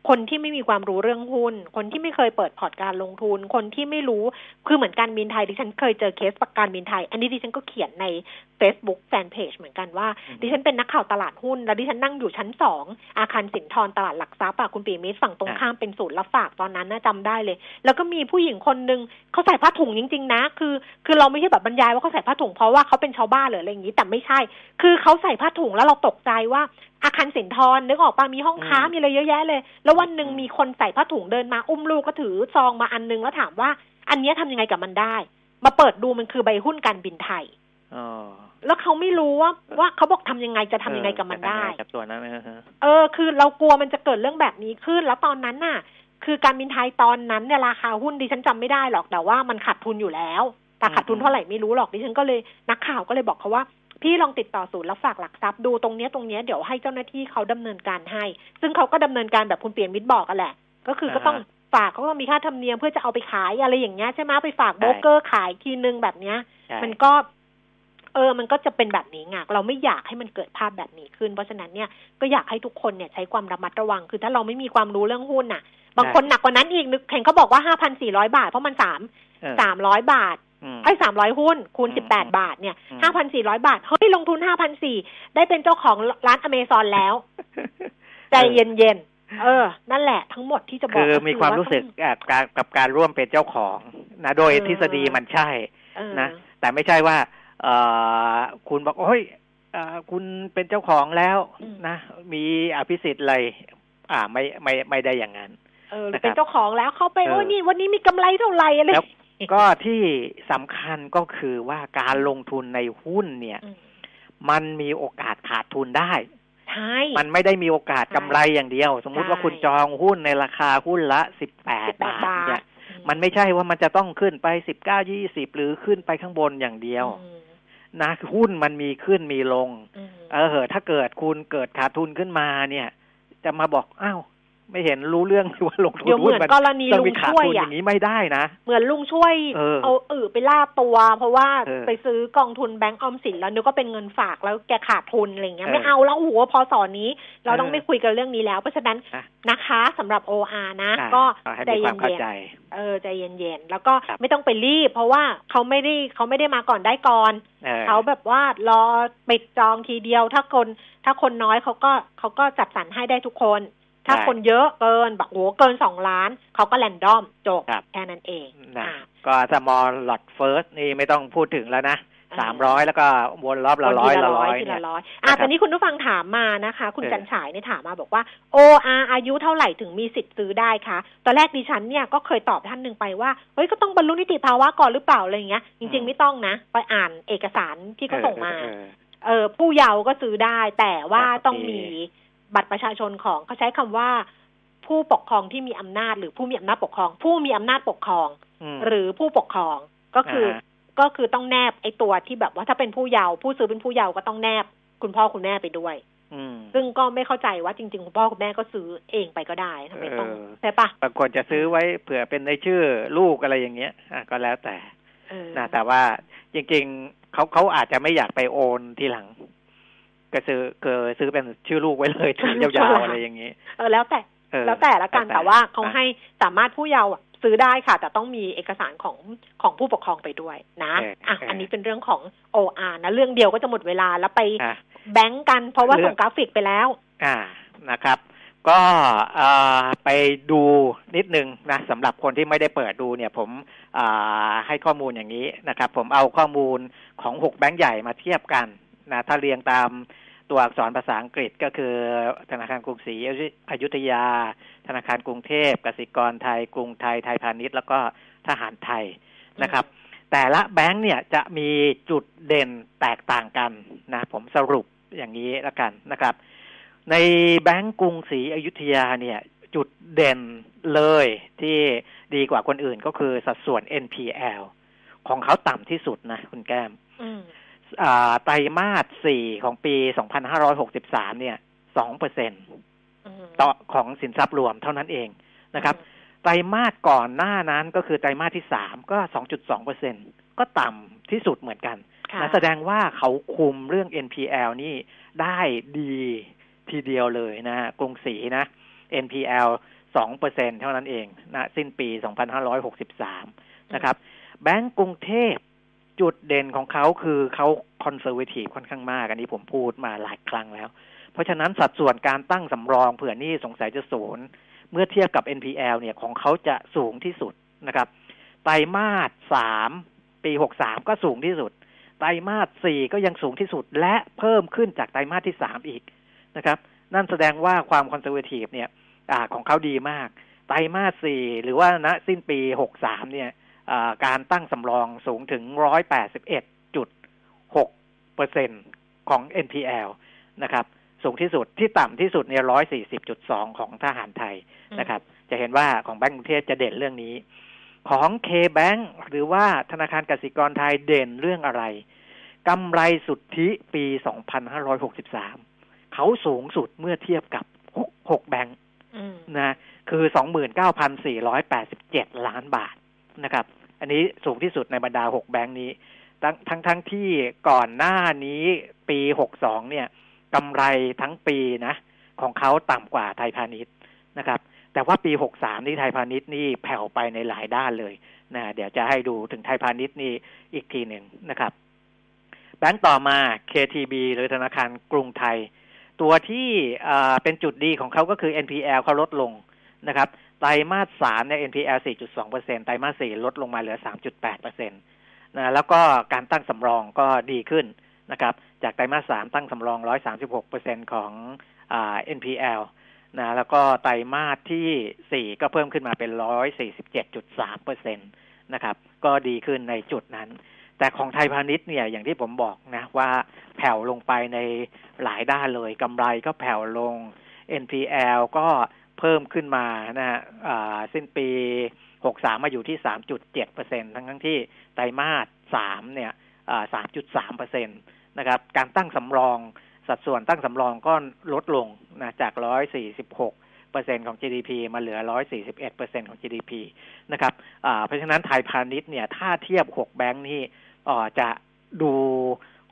คนที่ไม่มีความรู้เรื่องหุ้น คนที่ไม่เคยเปิดพอร์ตการลงทุน คนที่ไม่รู้คือเหมือนการบินไทยดิฉันเคยเจอเคสประกันบินไทย อันนี้ดิฉันก็เขียนใน Facebook แฟนเพจเหมือนกันว่า ดิฉันเป็นนักข่าวตลาดหุ้น แล้วดิฉันนั่งอยู่ชั้นสองอาคารสินทรตลาดหลักทรัพย์อะคุณปีมิตรฝั่งตรงอ่าข้ามเป็นศูนย์รับฝากตอนนั้นน่าจำได้เลย แล้วก็มีผู้หญิงคนหนึ่งเขาใส่ผ้าถุงจริง ๆ นะ คือ คือเราไม่ใช่แบบบรรยายว่าเขาใส่ผ้าถุงเพราะว่าเขาเป็นชาวบ้านหรืออะไรอย่างนี้แต่ไม่ใช่ คือเขาใส่ผ้าถุงแล้วเราตกใจว่า อาคารสินทรนึกออกปะมีห้องค้าอืมมีอะไรเยอะแยะเลย แล้ววันหนึ่งอืมมีคนใส่ผ้าถุงเดินมาอุ้มลูกก็ถือซองมาอันนึงแล้วถามว่า อันเนี้ยทำยังไงกับมันได้ มาเปิดดูมันคือใบหุ้นการบินไทยอ๋อแล้วเขาไม่รู้ว่าว่าเขาบอกทำยังไงจะทำยังไงกับมันได้จะทำยังงกับตัวนั้นเออเออ คือเรากลัวมันจะเกิดเรื่องแบบนี้ขึ้น แล้วตอนนั้นน่ะ คือการบินไทยตอนนั้นเนี่ยราคาหุ้นดิฉันจำไม่ได้หรอกแต่ว่ามันขาดทุนอยู่แล้วแต่ขาดทุนเท่าไหร่ไม่รู้หรอกดิฉันก็เลยนักข่าวก็เลยบอกเขาว่า พี่ลองติดต่อศูนย์รับฝากหลักทรัพย์ดูตรงเนี้ยตรงเนี้ยเดี๋ยวให้เจ้าหน้าที่เขาดำเนินการให้ ซึ่งเขาก็ดำเนินการแบบคุณเปลี่ยนมิตรบอกกันแหละ ก็คือก็ต้องฝากเขาก็มีค่าธรรมเนียมเพื่อจะเอาไปขายอะไรอย่างเงี้ยใช่ไหมไปฝากโบรกเกอร์ขายทีนึงแบบเนี้ยใช่มันก็ เออ มันก็จะเป็นแบบนี้ไงเราไม่อยากให้มันเกิดภาพแบบนี้ขึ้น เพราะฉะนั้นเนี่ยก็อยากให้ทุกคนเนี่ยใช้ความระมัดระวัง คือถ้าเราไม่มีความรู้เรื่องหุ้นน่ะ บางคนหนักกว่านั้นอีกนึกเห็นเขาบอกว่าห้าพันสี่ร้อยบาท เพราะมันสามเออสามร้อยบาทอืม ไอ้สามร้อยหุ้น คูณอืมสิบแปดบาทเนี่ยอืมห้าพันสี่ร้อยบาท เฮ้ย ลงทุนห้าพันสี่ได้เป็นเจ้าของร้านอเมซอนแล้ว ใจเย็นๆเออ นั่นแหละทั้งหมดที่จะบอกคือก็มีความรู้สึกอะการกับการร่วมเป็นเจ้าของนะโดยเออทฤษฎีมันใช่เออนะแต่ไม่ใช่ว่า เออคุณบอกโอ้ยเอ่อคุณเป็นเจ้าของแล้วนะ มีอภิสิทธิ์อะไรอ่าไม่ไม่ไม่ได้อย่างนั้นเออนะครับเป็นเจ้าของแล้วเขาไปเออโอ้ยนี่วันนี้มีกำไรเท่าไหร่อะไรแล้ว ก็ที่สำคัญก็คือว่าการลงทุนในหุ้นเนี่ยอืมมันมีโอกาสขาดทุนได้ใช่มันไม่ได้มีโอกาสใช่กำไรอย่างเดียว สมมุติใช่ว่าคุณจองหุ้นในราคาหุ้นละสิบแปด18บาทบาทเนี่ยอืมันไม่ใช่ว่ามันจะต้องขึ้นไปสิบเก้ายี่สิบหรือขึ้นไปข้างบนอย่างเดียวอืมนะหุ้นมันมีขึ้นมีลงอืมเออถ้าเกิดคุณเกิดขาดทุนขึ้นมาเนี่ย จะมาบอกอ้าว ไม่เห็นรู้เรื่องที่ว่าลงทุนเดี๋ยวเหหุ้มืนอนมันกรณีต้องลุมีงขาดช่วยทุนออะย่างนี้ไม่ได้นะ เหมือนลุงช่วยเออเอาอือไปล่าตัว เพราะว่าเออไปซื้อกองทุนแบงก์ออมสินแล้วนึกว่าเป็นเงินฝากแล้วแกขาดทุนอะไรเงี้ยเออไม่เอาแล้วโอ้โหพอสอนนี้ เราต้องเออไม่คุยกันเรื่องนี้แล้ว เพราะฉะนั้นอะนะคะสำหรับ OR นะอะก็เอาให้ใจมีความเข้าเย็นใจๆเออใจเย็นๆแล้วก็ครับไม่ต้องไปรีบ เพราะว่าเขาไม่ได้เขาไม่ได้มาก่อนได้ก่อนเออเขาแบบว่ารอปิดจองทีเดียวถ้าคนถ้าคนน้อยเขาก็เขาก็จัดสรรให้ได้ทุกคน ถ้าใช่คนเยอะเกินแบบโหเกินสองล้าน เขาก็ random จบครับแค่นั้นเองนะอ่าก็ small lot first นี่ไม่ต้องพูดถึงแล้วนะอ่าสามร้อยแล้วก็วนรอบละคนร้อยทีละร้อยทีเนี่ละยร้อยอะนะครับตอนนี้คุณผู้ฟังถามมานะคะ คุณเออจันฉายเนี่ยถามมาบอกว่า OR อายุเท่าไหร่ถึงมีสิทธิ์ซื้อได้คะตอนแรกดิฉันเนี่ยก็เคยตอบท่านหนึ่งไปว่าเฮ้ยก็ต้องบรรลุนิติภาวะก่อนหรือเปล่าอะไรอย่างเงี้ย จริง ๆ ไม่ต้องนะ ไปอ่านเอกสารที่เขาส่งมา เออเออผู้เยาว์ก็ซื้อได้แต่ว่าครับต้องโอเคมี บัตรประชาชนของเขาใช้คำว่า ผู้ปกครองที่มีอำนาจ หรือผู้มีอำนาจปกครอง ผู้มีอำนาจปกครองอืมหรือผู้ปกครองก็คืออฮะก็คือต้องแนบไอ้ตัวที่แบบว่าถ้าเป็นผู้เยาว์ผู้ซื้อเป็นผู้เยาว์ก็ต้องแนบ คุณพ่อคุณแม่ไปด้วยอืมซึ่งก็ไม่เข้าใจว่าจริงๆ คุณพ่อคุณแม่ก็ซื้อเองไปก็ได้ทำไมต้องเออใช่ปะบางคนจะซื้อไว้เผื่อเป็นในชื่อลูกอะไรอย่างเงี้ยอะก็แล้วแต่เออนะแต่ว่าจริงๆเขาเขาอาจจะไม่อยากไปโอนทีหลัง ก็ซื้อเกิซื้อเป็นชื่อลูกไว้เลยถือยาวๆอะไรอย่างงี้ เออแล้วแต่เออแล้วแต่ละกันแล้วแต่แต่ว่าเขาอะให้สามารถผู้เยาว์อะซื้อได้ค่ะ แต่ต้องมีเอกสารของของผู้ปกครองไปด้วยนะเอออะเอออัอันนี้เป็นเรื่องของ OR นะ เรื่องเดียวก็จะหมดเวลาแล้วไปอะแบงก์กันเพราะว่าเรื่องส่งกราฟิกไปแล้ว อ่านะครับ ก็เอ่อไปดูนิดนึงนะสำหรับคนที่ไม่ได้เปิดดูเนี่ย ผมอ่าให้ข้อมูลอย่างนี้นะครับ ผมเอาข้อมูลของหกแบงก์ใหญ่มาเทียบกันนะถ้าเรียงตาม ตัวอักษรภาษาอังกฤษก็คือ ธนาคารกรุงศรีอยุธยา ธนาคารกรุงเทพกสิกรไทย กรุงไทย ไทยพาณิชย์แล้วก็ทหารไทยนะครับ แต่ละแบงก์เนี่ยจะมีจุดเด่นแตกต่างกันนะผมสรุปอย่างนี้แล้วกันนะครับ ในแบงก์กรุงศรีอยุธยาเนี่ยจุดเด่นเลยที่ดีกว่าคนอื่นก็คือสัดส่วน NPL ของเขาต่ำที่สุดนะคุณแก้มม ไตรมาสสี่ของปี 2563 เนี่ย2เปอร์เซ็นอืมต่อของสินทรัพย์รวมเท่านั้นเองนะครับ ไตรมาสก่อนหน้านั้นก็คือไตรมาสที่สามก็2.2เปอร์เซ็นก็ต่ำที่สุดเหมือนกันค่ะนะแสดงว่าเขาคุมเรื่อง NPL นี่ได้ดีทีเดียวเลยนะฮะกรุงศรีนะ NPL 2เปอร์เซ็นเท่านั้นเองนะสิ้นปี2563นะครับ แบงก์กรุงเทพ จุดเด่นของเขาคือเขา conservative ค่อนข้างมาก อันนี้ผมพูดมาหลายครั้งแล้ว เพราะฉะนั้นสัดส่วนการตั้งสำรองเผื่อหนี้สงสัยจะสูญเมื่อเทียบกับ NPL เนี่ยของเขาจะสูงที่สุดนะครับ ไตรมาสสามปีหกสามก็สูงที่สุด ไตรมาสสี่ก็ยังสูงที่สุด และเพิ่มขึ้นจากไตรมาสที่สามอีกนะครับ นั่นแสดงว่าความ conservative เนี่ยอของเขาดีมาก ไตรมาสสี่หรือว่าณสิ้นปีหกสามเนี่ย การตั้งสำรองสูงถึงร้อยแปดสิบเอ็ดจุดหกเปอร์เซ็นของ NPL นะครับสูงที่สุดที่ต่ำที่สุดเนี่ยร้อยสี่สิบจุดสองของทหารไทยนะครับ จะเห็นว่าของแบงก์กรุงเทพจะเด่นเรื่องนี้ ของ K-Bank หรือว่าธนาคารกสิกรไทยเด่นเรื่องอะไรกำไรสุทธิปี 2563 เขาสูงสุดเมื่อเทียบกับ6 6แบงค์อืมนะคือ 29,487 ล้านบาท นะครับ อันนี้สูงที่สุดในบรรดา6แบงค์นี้ ทั้งทั้งทั้งที่ก่อนหน้านี้ปี62เนี่ยกำไรทั้งปีนะของเขาต่ำกว่าไทยพาณิชย์นะครับ แต่ว่าปีหกสามนี่ไทยพาณิชย์นี่แผ่วไปในหลายด้านเลยนะเดี๋ยวจะให้ดูถึงไทยพาณิชย์นี่อีกทีหนึ่งนะครับแบงก์ต่อมา KTB หรือธนาคารกรุงไทย ตัวที่เป็นจุดดีของเขาก็คือ NPL เขาลดลงนะครับ ไตรมาสสามเนี่ย NPL 4.2%ไตรมาสสี่ลดลงมาเหลือ 3.8%นะแล้วก็การตั้งสำรองก็ดีขึ้นนะครับ จากไตรมาสสามตั้งสำรอง 136%ของอ่า NPL นะแล้วก็ไตรมาสที่สี่ก็เพิ่มขึ้นมาเป็น 147.3%นะครับ ก็ดีขึ้นในจุดนั้น แต่ของไทยพาณิชย์เนี่ยอย่างที่ผมบอกนะว่าแผ่วลงไปในหลายด้านเลยกำไรก็แผ่วลง NPL ก็ เพิ่มขึ้นมานะฮะสิ้นปี 63 มาอยู่ที่ 3.7%ทั้งทั้งที่ไตรมาส 3 เนี่ย3.3%นะครับ การตั้งสำรองสัดส่วนตั้งสำรองก็ลดลงนะจาก 146เปอร์เซ็นของ GDP มาเหลือ 141เปอร์เซ็นของ GDP นะครับเพราะฉะนั้นไทยพาณิชย์เนี่ย ถ้าเทียบ 6 แบงค์นี่จะดู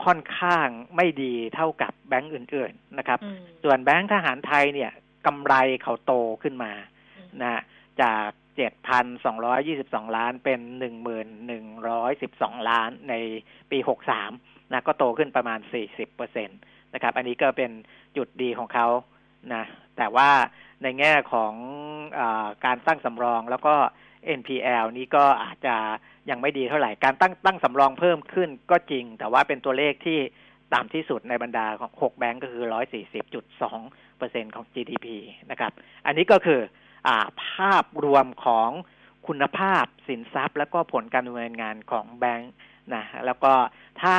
ค่อนข้างไม่ดีเท่ากับแบงก์อื่น ๆ นะครับ ส่วนแบงก์ทหารไทยเนี่ย กำไรเขาโตขึ้นมานะจากเจ็ดพันสองร้อยี่สิบสองล้านเป็นหนึ่งหมื่นหนึ่งร้อยสิบสองล้านในปีหกสามนะก็โตขึ้นประมาณสี่สิบเปอร์เซ็นตนะครับ อันนี้ก็เป็นจุดดีของเขานะแต่ว่าในแง่ของอการตั้งสำรองแล้วก็ NPL นี้ก็อาจจะยังไม่ดีเท่าไหร่ การตั้งตั้งสำรองเพิ่มขึ้นก็จริง แต่ว่าเป็นตัวเลขที่ต่ำที่สุดในบรรดาของ 6 แบงก์ก็คือ 140.2 เปอร์เซ็นของ GDP นะครับ อันนี้ก็คืออภาพรวมของคุณภาพสินทรัพย์ แล้วก็ผลการดำเนินงานของแบงก์นะแล้วก็ถ้า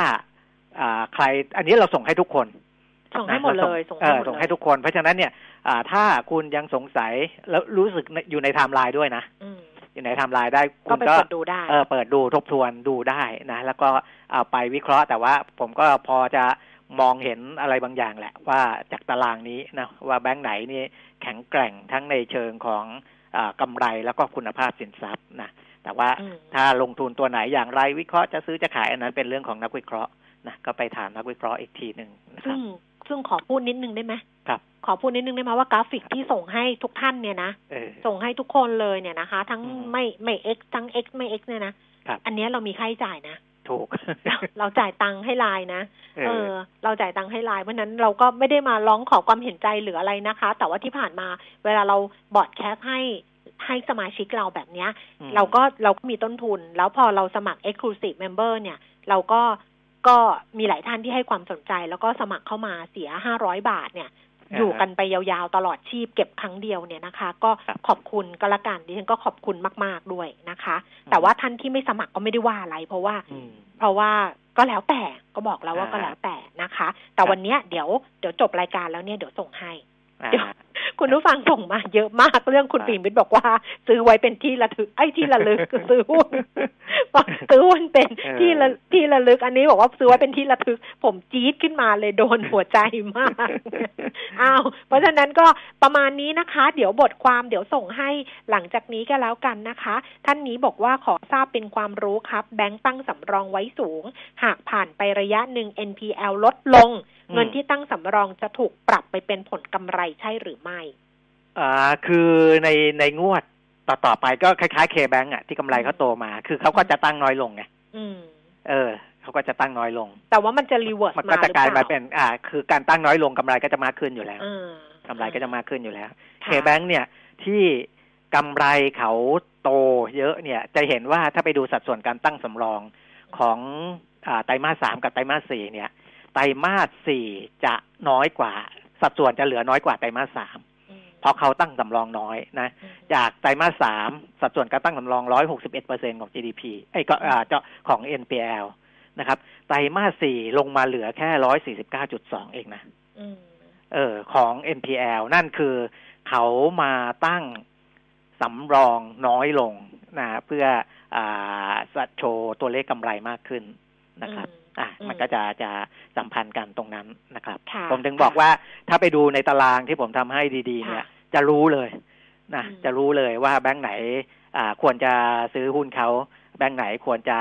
ใครอันนี้เราส่งให้ทุกคนส่งให้หมดเลยส่งให้หมดเลยส่งให้ทุกคน เพราะฉะนั้นเนี่ยถ้าคุณยังสงสัยแล้วรู้สึกอยู่ในไทม์ไลน์ด้วยนะอยู่ในไทม์ไลน์ได้คุณก็เปิดดูได้เออเปิดดูทบทวนดูได้นะ แล้วก็เอาไปวิเคราะห์แต่ว่าผมก็พอจะ มองเห็นอะไรบางอย่างแหละ ว่าจากตารางนี้นะว่าแบงก์ไหนนี่แข็งแกร่งทั้งในเชิงของอกำไรแล้วก็คุณภาพสินทรัพย์นะแต่ว่าถ้าลงทุนตัวไหนอย่างไรวิเคราะห์จะซื้อจะขายอันนั้นเป็นเรื่องของนักวิเคราะห์นะก็ไปถามนักวิเคราะห์อีกทีหนึ่งนะครับซึ่งขอพูดนิดนึงได้ไหมครับ ขอพูดนิดนึงได้ไหมว่ากราฟิกที่ส่งให้ทุกท่านเนี่ยนะ ส่งให้ทุกคนเลยเนี่ยนะคะ ทั้งไม่ไม่เอ็กทั้งเอ็กไม่เอ็กเนี่ยนะ อันนี้เรามีค่าใช้จ่ายนะ ถูก เราจ่ายตังค์ให้ไลน์นะ เออ เราจ่ายตังค์ให้ไลน์เพราะนั้นเราก็ไม่ได้มาร้องขอความเห็นใจหรืออะไรนะคะ แต่ว่าที่ผ่านมาเวลาเราบอดแคสให้ให้สมาชิกเราแบบเนี้ย เราก็เราก็มีต้นทุน แล้วพอเราสมัคร Exclusive Member เนี่ย เราก็ก็มีหลายท่านที่ให้ความสนใจ แล้วก็สมัครเข้ามาเสียห้าร้อยบาทเนี่ย อยู่กันไปยาวๆ ตลอดชีพเก็บครั้งเดียวเนี่ยนะคะ ก็ขอบคุณก็แล้วกันดิฉันก็ขอบคุณมากๆด้วยนะคะ แต่ว่าท่านที่ไม่สมัครก็ไม่ได้ว่าอะไร เพราะว่าเพราะว่าก็แล้วแต่ก็บอกแล้วว่าก็แล้วแต่นะคะ แต่วันนี้เดี๋ยวเดี๋ยวจบรายการแล้วเนี่ยเดี๋ยวส่งให้ เดี๋ยวคุณผู้ฟังส่งมาเยอะมากเรื่องคุณปีมิตรบอกว่า ซื้อไว้เป็นที่ระลึกไอ้ที่ระลึกซื้อหุ้นซื้อหุ้นเป็นที่ระที่ระลึก อันนี้บอกว่าซื้อไว้เป็นที่ระลึก ผมจี๊ดขึ้นมาเลยโดนหัวใจมากอ้าวเพราะฉะนั้นก็ประมาณนี้นะคะ เดี๋ยวบทความเดี๋ยวส่งให้หลังจากนี้ก็แล้วกันนะคะ ท่านนี้บอกว่าขอทราบเป็นความรู้ครับ แบงค์ตั้งสำรองไว้สูง หากผ่านไประยะหนึ่ง NPL ลดลง เงินที่ตั้งสำรองจะถูกปรับไปเป็นผลกำไรใช่หรือไม่อ่าคือในในงวดต่อต่อไปก็คล้ายๆ KBank อะที่กำไรเขาโตมา คือเขาก็จะตั้งน้อยลงไงเออเขาก็จะตั้งน้อยลง แต่ว่ามันจะ reverse มันก็จะกลายมาเป็น อ่า คือการตั้งน้อยลงกำไรก็จะมากขึ้นอยู่แล้วกำไรก็จะมากขึ้นอยู่แล้ว KBank เนี่ยที่กำไรเขาโตเยอะเนี่ย จะเห็นว่าถ้าไปดูสัดส่วนการตั้งสำรองของอ่าไตรมาสสามกับไตรมาสสี่เนี่ย ไตรมาสสี่จะน้อยกว่า สัดส่วนจะเหลือน้อยกว่าไตรมาสสามเพราะเขาตั้งสำรองน้อยนะ จากไตรมาสสามสัดส่วนการตั้งสำรองร้อยหกสิบเอ็ดเปอร์เซ็นของ GDP ไอ้ก็เจ้าของ NPL นะครับ ไตรมาสสี่ลงมาเหลือแค่ร้อยสี่สิบเก้าจุดสองเองนะเออของ NPL นั่นคือเขามาตั้งสำรองน้อยลงนะเพื่ออ่าโชว์ตัวเลขกำไรมากขึ้นนะครับ อะมันก็จะจะ สัมพันธ์กันตรงนั้นนะครับ ผมถึงบอกว่าถ้าไปดูในตารางที่ผมทำให้ดีๆ เนี่ย จะรู้เลยนะจะรู้เลยว่าแบงค์ไหนอ่าควรจะซื้อหุ้นเขาแบงค์ไหนควรจะ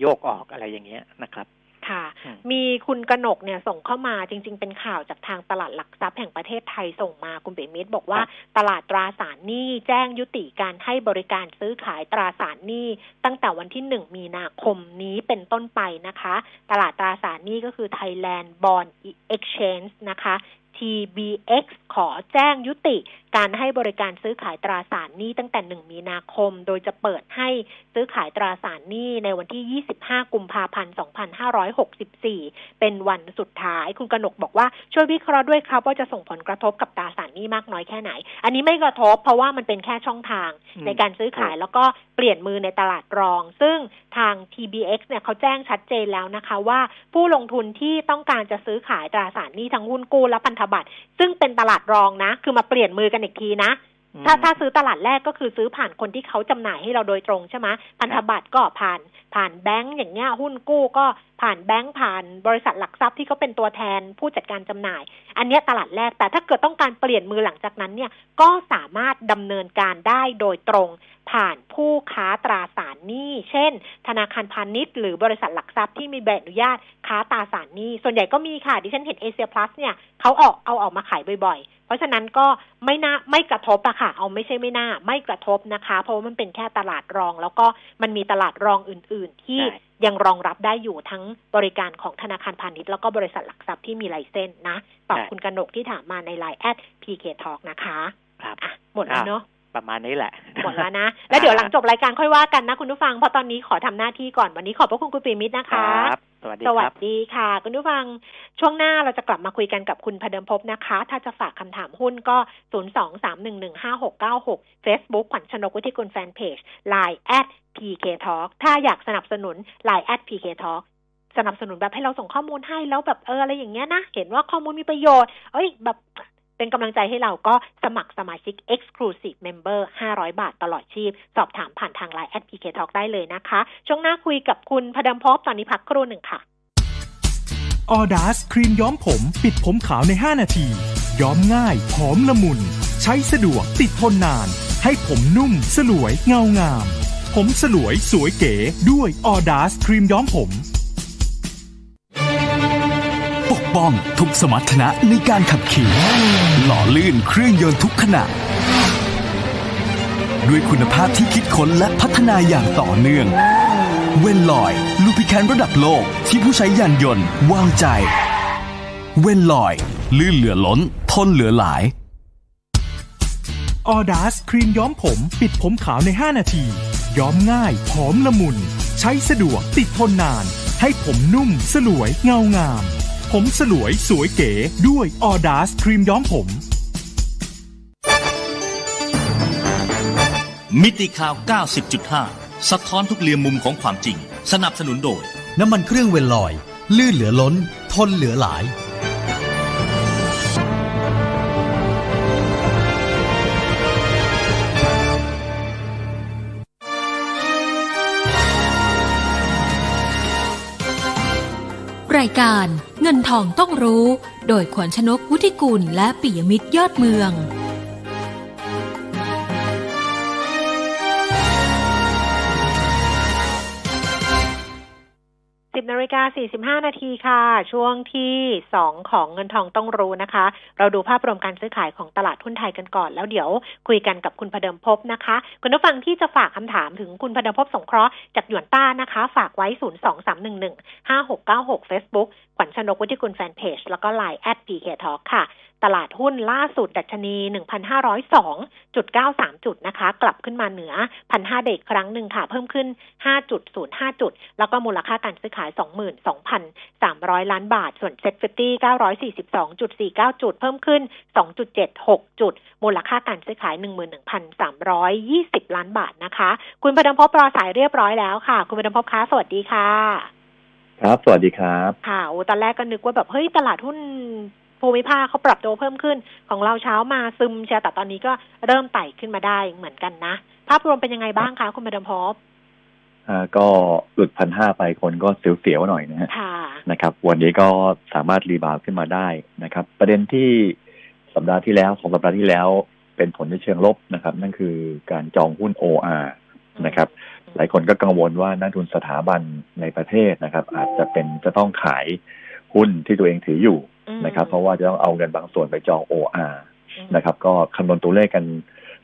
โยกออกอะไรอย่างเงี้ยนะครับ ค่ะอืมมีคุณกนกเนี่ยส่งเข้ามาจริง ๆ เป็นข่าวจากทางตลาดหลักทรัพย์แห่งประเทศไทยส่งมาคุณเบมิตรบอกว่าครับตลาดตราสารหนี้แจ้งยุติการให้บริการซื้อขายตราสารหนี้ ตั้งแต่วันที่หนึ่งมีนาคมนี้เป็นต้นไปนะคะ ตลาดตราสารหนี้ก็คือ Thailand Bond Exchange นะคะ TBX ขอแจ้งยุติ การให้บริการซื้อขายตราสารหนี้ตั้งแต่ 1 มีนาคม โดยจะเปิดให้ซื้อขายตราสารหนี้ในวันที่ 25 กุมภาพันธ์ 2564 เป็นวันสุดท้าย คุณกนกบอกว่าช่วยวิเคราะห์ด้วยครับว่าจะส่งผลกระทบกับตราสารหนี้มากน้อยแค่ไหน อันนี้ไม่กระทบเพราะว่ามันเป็นแค่ช่องทางอืมในการซื้อขายแล้วก็เปลี่ยนมือในตลาดรอง ซึ่งทาง TBX เนี่ยเขาแจ้งชัดเจนแล้วนะคะว่า ผู้ลงทุนที่ต้องการจะซื้อขายตราสารหนี้ทั้งหุ้นกู้และพันธบัตร ซึ่งเป็นตลาดรองนะ คือมาเปลี่ยนมือกันอีกทีนะอืมถ้าถ้าซื้อตลาดแรกก็คือซื้อผ่านคนที่เขาจำหน่ายให้เราโดยตรงใช่ไหมพันธบัตรก็ผ่านผ่านแบงก์อย่างเงี้ยหุ้นกู้ก็ผ่านแบงก์ผ่านบริษัทหลักทรัพย์ที่เขาเป็นตัวแทนผู้จัดการจำหน่าย อันเนี้ยตลาดแรกแต่ถ้าเกิดต้องการเปลี่ยนมือหลังจากนั้นเนี่ยก็สามารถดำเนินการได้โดยตรงผ่านผู้ค้าตราสาร หนี้ เช่น ธนาคารพาณิชย์หรือบริษัทหลักทรัพย์ที่มีใบอนุญาตค้าตราสารหนี้ ส่วนใหญ่ก็มีค่ะ ดิฉันเห็นเอเชียพลัสเนี่ยเขาออกเอาออกมาขายบ่อย ๆ เพราะฉะนั้นก็ไม่น่าไม่กระทบอะค่ะ เอาไม่ใช่ไม่น่า ไม่กระทบนะคะ เพราะว่ามันเป็นแค่ตลาดรอง แล้วก็มันมีตลาดรองอื่น ๆ ที่ใช่ยังรองรับได้อยู่ทั้งบริการของธนาคารพาณิชย์แล้วก็บริษัทหลักทรัพย์ที่มีไลเซนส์นะตอบคุณกนกที่ถามมาในไลน์แอด PK Talk นะคะ ครับอะหมดแล้วเนาะ ประมาณนี้แหละหมดแล้วนะ แล้วเดี๋ยวหลังจบรายการค่อยว่ากันนะคุณผู้ฟังเพราะตอนนี้ขอทำหน้าที่ก่อนวันนี้ขอบพระคุณคุณปีมิตรนะครคะับสวัสดีสควัสรับดีค่ะ คุณผู้ฟังช่วงหน้าเราจะกลับมาคุยกันกับคุณพเดิมภพนะคะ ถ้าจะฝากคำถามหุ้นก็ 0 2 3 1 1 5 6 9 6 Facebook ขวัญชนกวิทยกุลแฟนเพจ Line at PK Talk ถ้าอยากสนับสนุน Line at PK Talk สนับสนุนแบบให้เราส่งข้อมูลให้แล้วแบบเอออะไรอย่างเงี้ยนะ เห็นว่าข้อมูลมีประโยชน์ เอ้ยแบบ เป็นกำลังใจให้เราก็สมัครสมาชิก Exclusive Member 500 บาทตลอดชีพ สอบถามผ่านทาง Line at PK Talk ได้เลยนะคะ ช่วงหน้าคุยกับคุณพดมภพตอนนี้พักครู่หนึ่งค่ะออดาสครีมย้อมผม ปิดผมขาวใน 5 นาที ย้อมง่ายหอมละมุน ใช้สะดวกติดทนนาน ให้ผมนุ่ม สลวยเงางาม ผมสลวยสวยเก๋ด้วยออดาสครีมย้อมผม ป้องทุกสมรรถนะในการขับขี่ หล่อลื่นเครื่องยนต์ทุกขณะด้วยคุณภาพที่คิดค้นและพัฒนาอย่างต่อเนื่อง เวนลอย ลูพิแคนระดับโลกที่ผู้ใช้ยานยนต์ วางใจ เวนลอย ลื่นเหลือล้น ทนเหลือหลายออดาสครีมย้อมผม ปิดผมขาวใน 5 นาที ย้อมง่ายหอมละมุน ใช้สะดวกติดทนนาน ให้ผมนุ่ม สลวยเงางาม ผมสลวยสวยเก๋ด้วยออดาสครีมย้อมผม มิติข่าว 90.5 สะท้อนทุกเรียมมุมของความจริง สนับสนุนโดย น้ำมันเครื่องเวนลอย ลื่นเหลือล้น ทนเหลือหลาย รายการเงินทองต้องรู้ โดยขวัญชนกวุฒิกุลและปิยมิตรยอดเมือง 10นาฬิกา45 นาทีค่ะ ช่วงที่ 2 ของเงินทองต้องรู้นะคะ เราดูภาพรวมการซื้อขายของตลาดหุ้นไทยกันก่อน แล้วเดี๋ยวคุยกันกับคุณพเดิมพบนะคะ คุณผู้ฟังที่จะฝากคำถามถึงคุณพเดิมพบสงเคราะห์จากหยวนต้านะคะ ฝากไว้ 023115696 Facebook ขวัญชนกวุฒิกุลแฟนเพจแล้วก็ Line แอด PK Talk ค่ะ ตลาดหุ้นล่าสุดดัชนี 1,502.93 จุดนะคะ กลับขึ้นมาเหนือ 1,500เดกครั้งหนึ่งค่ะ เพิ่มขึ้น 5.05 จุด แล้วก็มูลค่าการซื้อขาย 22,300 ล้านบาท ส่วนเซ็ตฟิ942.49 จุด เพิ่มขึ้น 2.76 จุด มูลค่าการซื้อขาย 11,320 ล้านบาทนะคะ คุณประดมพบรอสายเรียบร้อยแล้วค่ะ คุณประดมพบคะสวัสดีค่ะ ครับ สวัสดีครับ ค่ะ โอ้ตอนแรกก็นึกว่าแบบ เฮ้ย ตลาดหุ้น ภูมิภาคเขาปรับตัวเพิ่มขึ้น ของเราเช้ามาซึมเชียร์แต่ตอนนี้ก็เริ่มไต่ขึ้นมาได้เหมือนกันนะ ภาพรวมเป็นยังไงบ้างคะคุณมาดามพบอ่าก็หลุดพันห้าไปคนก็เสียวๆหน่อยนะฮะค่ะนะครับ วันนี้ก็สามารถรีบาวด์ขึ้นมาได้นะครับ ประเด็นที่สัปดาห์ที่แล้วของสัปดาห์ที่แล้วเป็นผลในเชิงลบนะครับ นั่นคือการจองหุ้น OR นะครับ หลายคนก็กังวลว่านักทุนสถาบันในประเทศนะครับ อาจจะเป็นจะต้องขายหุ้นที่ตัวเองถืออยู่ นะครับ เพราะว่าจะต้องเอาเงินบางส่วนไปจอง OR นะครับ ก็คำนวณตัวเลขกัน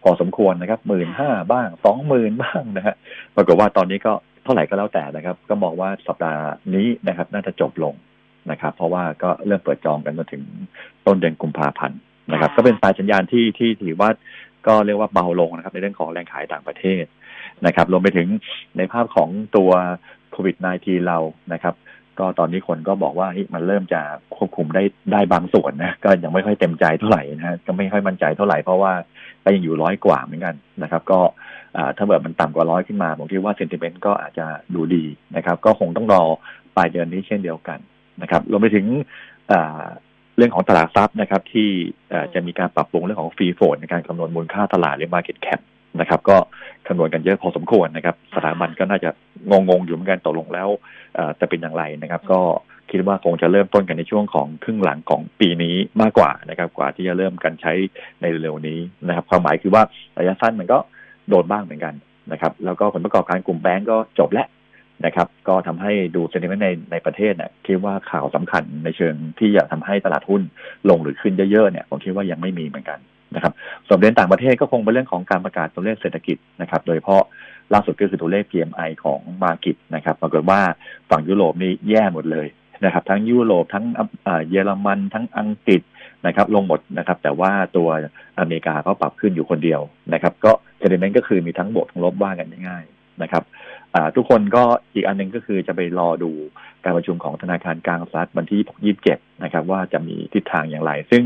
พอสมควรนะครับหมื่นห้าบ้างสองหมื่นบ้างนะฮะปรากฏว่าตอนนี้ก็เท่าไหร่ก็แล้วแต่นะครับ ก็มองว่าสัปดาห์นี้นะครับ น่าจะจบลงนะครับ เพราะว่าก็เริ่มเปิดจองกันมาถึงต้นเดือนกุมภาพันธ์นะครับ ก็เป็นสายสัญญาณที่ที่ถือว่าก็เรียกว่าเบาลงนะครับ ในเรื่องของแรงขายต่างประเทศนะครับ รวมไปถึงในภาพของตัวโควิด -19 เรานะครับ ก็ตอนนี้คนก็บอกว่ามันเริ่มจะควบคุมได้ได้บางส่วนนะก็ยังไม่ค่อยเต็มใจเท่าไหร่นะฮะก็ไม่ค่อยมั่นใจเท่าไหร่เพราะว่าก็ยังอยู่ร้อยกว่าเหมือนกันนะครับ ก็ถ้าเกิดมันต่ำกว่าร้อยขึ้นมาผมคิดว่าเซนติเมนต์ก็อาจจะดูดีนะครับ ก็คงต้องรอปลายเดือนนี้เช่นเดียวกันนะครับรวมไปถึงเรื่องของตลาดทรัพย์นะครับ ที่จะมีการปรับปรุงเรื่องของฟรีโฟนในการคำนวณมูลค่าตลาดหรือ Market Cap นะครับ ก็คำนวณกันเยอะพอสมควรนะครับ สถาบันก็น่าจะงงๆอยู่เหมือนกันตกลงแล้วจะเป็นอย่างไรนะครับ ก็คิดว่าคงจะเริ่มต้นกันในช่วงของครึ่งหลังของปีนี้มากกว่านะครับ กว่าที่จะเริ่มกันใช้ในเร็วนี้นะครับ ความหมายคือว่าระยะสั้นมันก็โดนบ้างเหมือนกันนะครับ แล้วก็ผลประกอบการกลุ่มแบงก์ก็จบแล้วนะครับ ก็ทำให้ดูเซนิเมนต์ในในประเทศเนี่ยคิดว่าข่าวสำคัญในเชิงที่จะทำให้ตลาดหุ้นลงหรือขึ้นเยอะๆเนี่ยผมคิดว่ายังไม่มีเหมือนกัน นะครับส่วนเรื่องต่างประเทศก็คงเป็นเรื่องของการประกาศตัวเลขเศรษฐกิจนะครับ โดยเฉพาะล่าสุดก็คือตัวเลข PMI ของมากิตนะครับ ปรากฏว่าฝั่งยุโรปนี่แย่หมดเลยนะครับ ทั้งยุโรปทั้งเยอรมันทั้งอังกฤษนะครับ ลงหมดนะครับ แต่ว่าตัวอเมริกาก็ปรับขึ้นอยู่คนเดียวนะครับ ก็เซนิเมนต์ก็คือมีทั้งบวกทั้งลบว่ากันง่ายๆนะครับทุกคนก็อีกอันหนึ่งก็คือจะไปรอดูการประชุมของธนาคารกลางสหรัฐวันที่ 27 นะครับ ว่าจะมีทิศทางอย่างไร ซึ่ง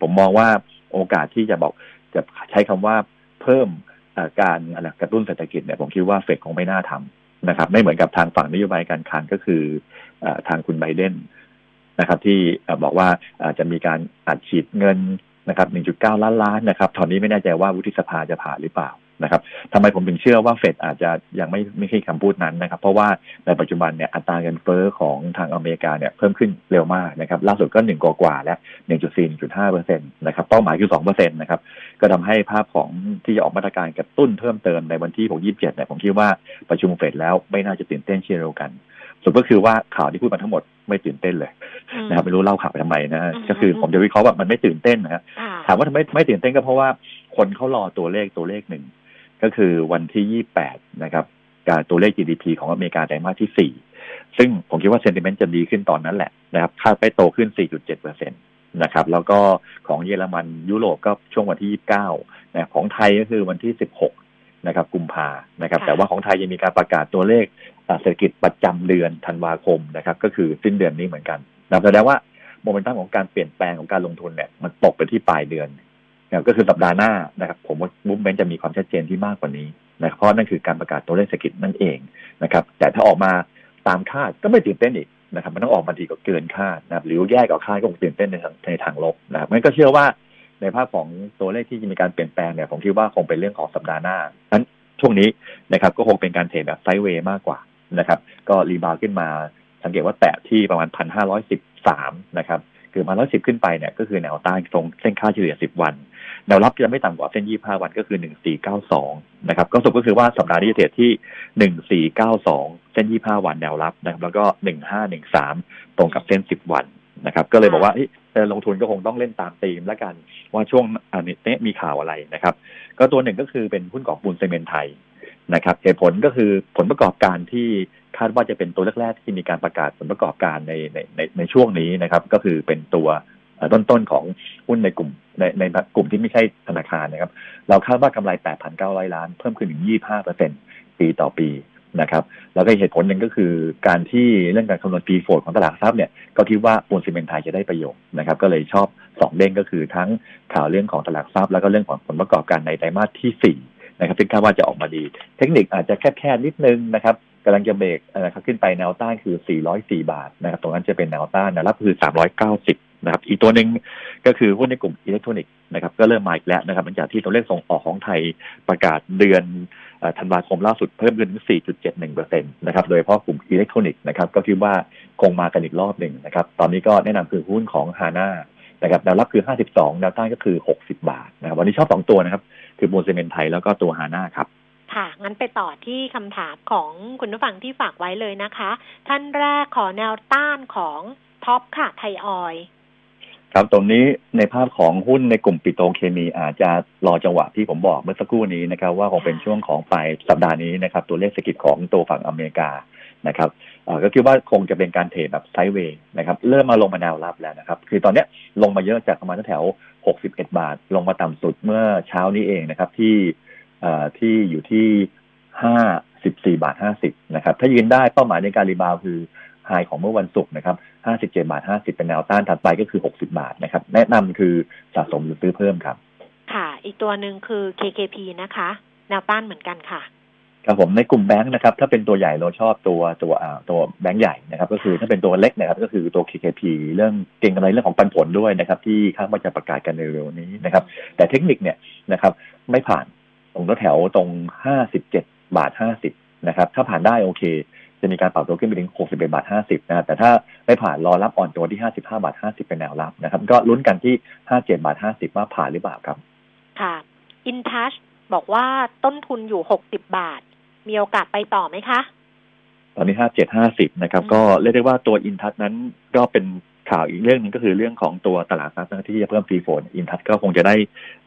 ผมมองว่า โอกาสที่จะบอกจะใช้คำว่าเพิ่มการกระตุ้นเศรษฐกิจเนี่ยผมคิดว่าเฟดคงไม่น่าทำนะครับ ไม่เหมือนกับทางฝั่งนโยบายการคลังก็คือทางคุณไบเดนนะครับ ที่บอกว่าจะมีการอัดฉีดเงินนะครับ 1.9 ล้านล้านนะครับ ตอนนี้ไม่แน่ใจว่าวุฒิสภาจะผ่านหรือเปล่า นะครับทำไมผมถึงเชื่อว่าเฟดอาจจะยังไม่ไม่ใช่คำพูดนั้นนะครับ เพราะว่าในปัจจุบันเนี่ยอัตราเงินเฟ้อของทางอเมริกาเนี่ยเพิ่มขึ้นเร็วมากนะครับ ล่าสุดก็หนึ่งกว่าแล้วหนึ่งจุดสี่หนึ่งจุดห้าเปอร์เซ็นต์นะครับเป้าหมายคือสองเปอร์เซ็นต์นะครับ ก็ทำให้ภาพของที่จะออกมาตรการกระตุ้นเพิ่มเติมในวันที่ผมยี่สิบเจ็ดเนี่ยผมคิดว่าประชุมเฟดแล้วไม่น่าจะตื่นเต้นเช่นเดียวกันสุดก็คือว่าข่าวที่พูดมาทั้งหมดไม่ตื่นเต้นเลยนะครับไม่รู้เล่าข่าวไปทำไมนะก็คือผมจะวิเคราะห์ว่ามันไม่ตื่นเต้นนะครับถามว่าทำไมไม่ตื่นเต้นก็เพราะว่าคนเขารอตัวเลขตัวเลขหนึ่ง ก็คือวันที่ 28 นะครับการตัวเลข GDP ของอเมริกาไตรมาสที่ 4 ซึ่งผมคิดว่าเซนติเมนต์จะดีขึ้นตอนนั้นแหละนะครับคาดไปโตขึ้น 4.7เปอร์เซ็นตนะครับ แล้วก็ของเยอรมันยุโรปก็ช่วงวันที่ 29นะของไทยก็คือวันที่ 16 นะครับ กุมภานะครับ แต่ว่าของไทยยังมีการประกาศตัวเลขเศรษฐกิจประจำเดือนธันวาคมนะครับ ก็คือสิ้นเดือนนี้เหมือนกันนะแสดงว่าโมเมนตัมของการเปลี่ยนแปลงของการลงทุนเนี่ยมันตกไปที่ปลายเดือน ก็คือสัปดาห์หน้านะครับ ผมว่ามุมเมนจะมีความชัดเจนที่มากกว่านี้นะเพราะนั่นคือการประกาศตัวเลขเศรษฐกิจนั่นเองนะครับ แต่ถ้าออกมาตามคาดก็ไม่ตื่นเต้นอีกนะครับ มันต้องออกมาดีกว่าเกินคาดนะครับ หรือแย่กว่าคาดก็คงตื่นเต้นในทางในทางลบนะครับมันก็เชื่อว่าในภาพของตัวเลขที่จะมีการเปลี่ยนแปลงเนี่ยผมคิดว่าคงเป็นเรื่องของสัปดาห์หน้านั้นช่วงนี้นะครับ ก็คงเป็นการเทรดแบบไซด์เวย์มากกว่านะครับ ก็รีบาวขึ้นมาสังเกตว่าแตะที่ประมาณพันห้าร้อยสิบสามนะครับคือมาร้อยสิบขึ้นไปเนี่ยก็คือแนวต้านตรงเส้นค่าเฉลี่ยสิบวัน แนวรับจะไม่ต่ำกว่าเส้นยี่ห้าวันก็คือหนึ่งสี่เก้าสองนะครับ ก็สรุปก็คือว่าสัปดาห์นี้จะเทรดที่หนึ่งสี่เก้าสองเส้นยี่ห้าวันแนวรับนะครับ แล้วก็หนึ่งห้าหนึ่งสามตรงกับเส้นสิบวันนะครับ ก็เลยบอกว่าลงทุนก็คงต้องเล่นตามธีมแล้วกันว่าช่วงอันนี้มีข่าวอะไรนะครับ ก็ตัวหนึ่งก็คือเป็นหุ้นกองปูนซีเมนไทยนะครับเหตุผลก็คือผลประกอบการที่คาดว่าจะเป็นตัวแรกๆที่มีการประกาศผลประกอบการในในในในช่วงนี้นะครับ ก็คือเป็นตัว ต้นๆของหุ้นในกลุ่มในในกลุ่มที่ไม่ใช่ธนาคารนะครับ เราคาดว่ากำไร 8,900 ล้าน เพิ่มขึ้นถึง 25%ปีต่อปีนะครับ แล้วก็เหตุผลหนึ่งก็คือการที่เรื่องการคำนวณปีโฟดของตลาดทรัพย์เนี่ย ก็คิดว่าปูนซีเมนต์ไทยจะได้ประโยชน์นะครับ ก็เลยชอบสองเด้งก็คือทั้งข่าวเรื่องของตลาดทรัพย์ แล้วก็เรื่องของผลประกอบการในไตรมาสที่ 4นะครับซึ่งคาดว่าจะออกมาดี เทคนิคอาจจะแคบๆนิดนึงนะครับกำลังจะเบรกนะครับขึ้นไปแนวต้านคือ 404 บาทนะครับ ตรงนั้นจะเป็นแนวต้านแนวรับคือ 390 นะครับ อีกตัวหนึ่งก็คือหุ้นในกลุ่มอิเล็กทรอนิกส์นะครับ ก็เริ่มมาอีกแล้วนะครับหลังจากที่ตัวเลขส่งออกของไทยประกาศเดือนธันวาคมล่าสุดเพิ่มขึ้นถึง 4.71%นะครับ โดยเฉพาะกลุ่มอิเล็กทรอนิกส์นะครับก็คิดว่าคงมากันอีกรอบหนึ่งนะครับ ตอนนี้ก็แนะนำคือหุ้นของฮาน่านะครับแนวรับคือ 52แนวต้านก็คือ 60 บาทนะครับวันนี้ชอบ 2 ตัวนะครับ คือโมเซเมนไทยแล้วก็ตัวฮาน่าครับค่ะงั้นไปต่อที่คำถามของคุณผู้ฟังที่ฝากไว้เลยนะคะ ท่านแรกขอแนวต้านของท็อปค่ะไทยออย ครับตรงนี้ในภาพของหุ้นในกลุ่มปิโตรเคมีอาจจะรอจังหวะที่ผมบอกเมื่อสักครู่นี้นะครับ ว่าคงเป็นช่วงของปลายสัปดาห์นี้นะครับ ตัวเลขเศรษฐกิจของตัวฝั่งอเมริกานะครับก็คิดว่าคงจะเป็นการเทรดแบบไซด์เวย์นะครับ เริ่มมาลงมาแนวรับแล้วนะครับ คือตอนนี้ลงมาเยอะจากประมาณแถว 61 บาท ลงมาต่ำสุดเมื่อเช้านี้เองนะครับ ที่ที่อยู่ที่ 54 บาท 50 นะครับ ถ้ายืนได้เป้าหมายในการรีบาวคือไฮของเมื่อวันศุกร์นะครับ 57บาท50 เป็นแนวต้านถัดไปก็คือ 60 บาทนะครับ แนะนำคือสะสมหรือซื้อเพิ่มครับ ค่ะ อีกตัวหนึ่งคือ KKP นะคะ แนวต้านเหมือนกันค่ะครับผมในกลุ่มแบงค์นะครับถ้าเป็นตัวใหญ่เราชอบตัวตัวอ่าตัวแบงค์ใหญ่นะครับ ก็คือถ้าเป็นตัวเล็กนะครับก็คือตัว KKP เรื่องเก่งกำไรเรื่องของปันผลด้วยนะครับ ที่คาดว่าจะประกาศกันในเร็วๆนี้นะครับ แต่เทคนิคเนี่ยนะครับ ไม่ผ่านตรงแถวตรง 57 บาท 50 นะครับ ถ้าผ่านได้โอเค จะมีการปรับตัวขึ้นไปถึง 61 บาท 50 นะครับแต่ถ้าไม่ผ่านรอรับอ่อนตัวที่ 55 บาท 50 เป็นแนวรับนะครับ ก็ลุ้นกันที่ 57 บาท 50 ว่าผ่านหรือเปล่าครับ ค่ะ InTouch บอกว่าต้นทุนอยู่ 60 บาท มีโอกาสไปต่อไหมคะ ตอนนี้ 57 50 นะครับอืมก็เรียกได้ว่าตัวอินทัศนั้นก็เป็นข่าวอีกเรื่องหนึงก็คือเรื่องของตัวตลาดทรัพย์ที่จะเพิ่ม free float INTUCH ก็คงจะได้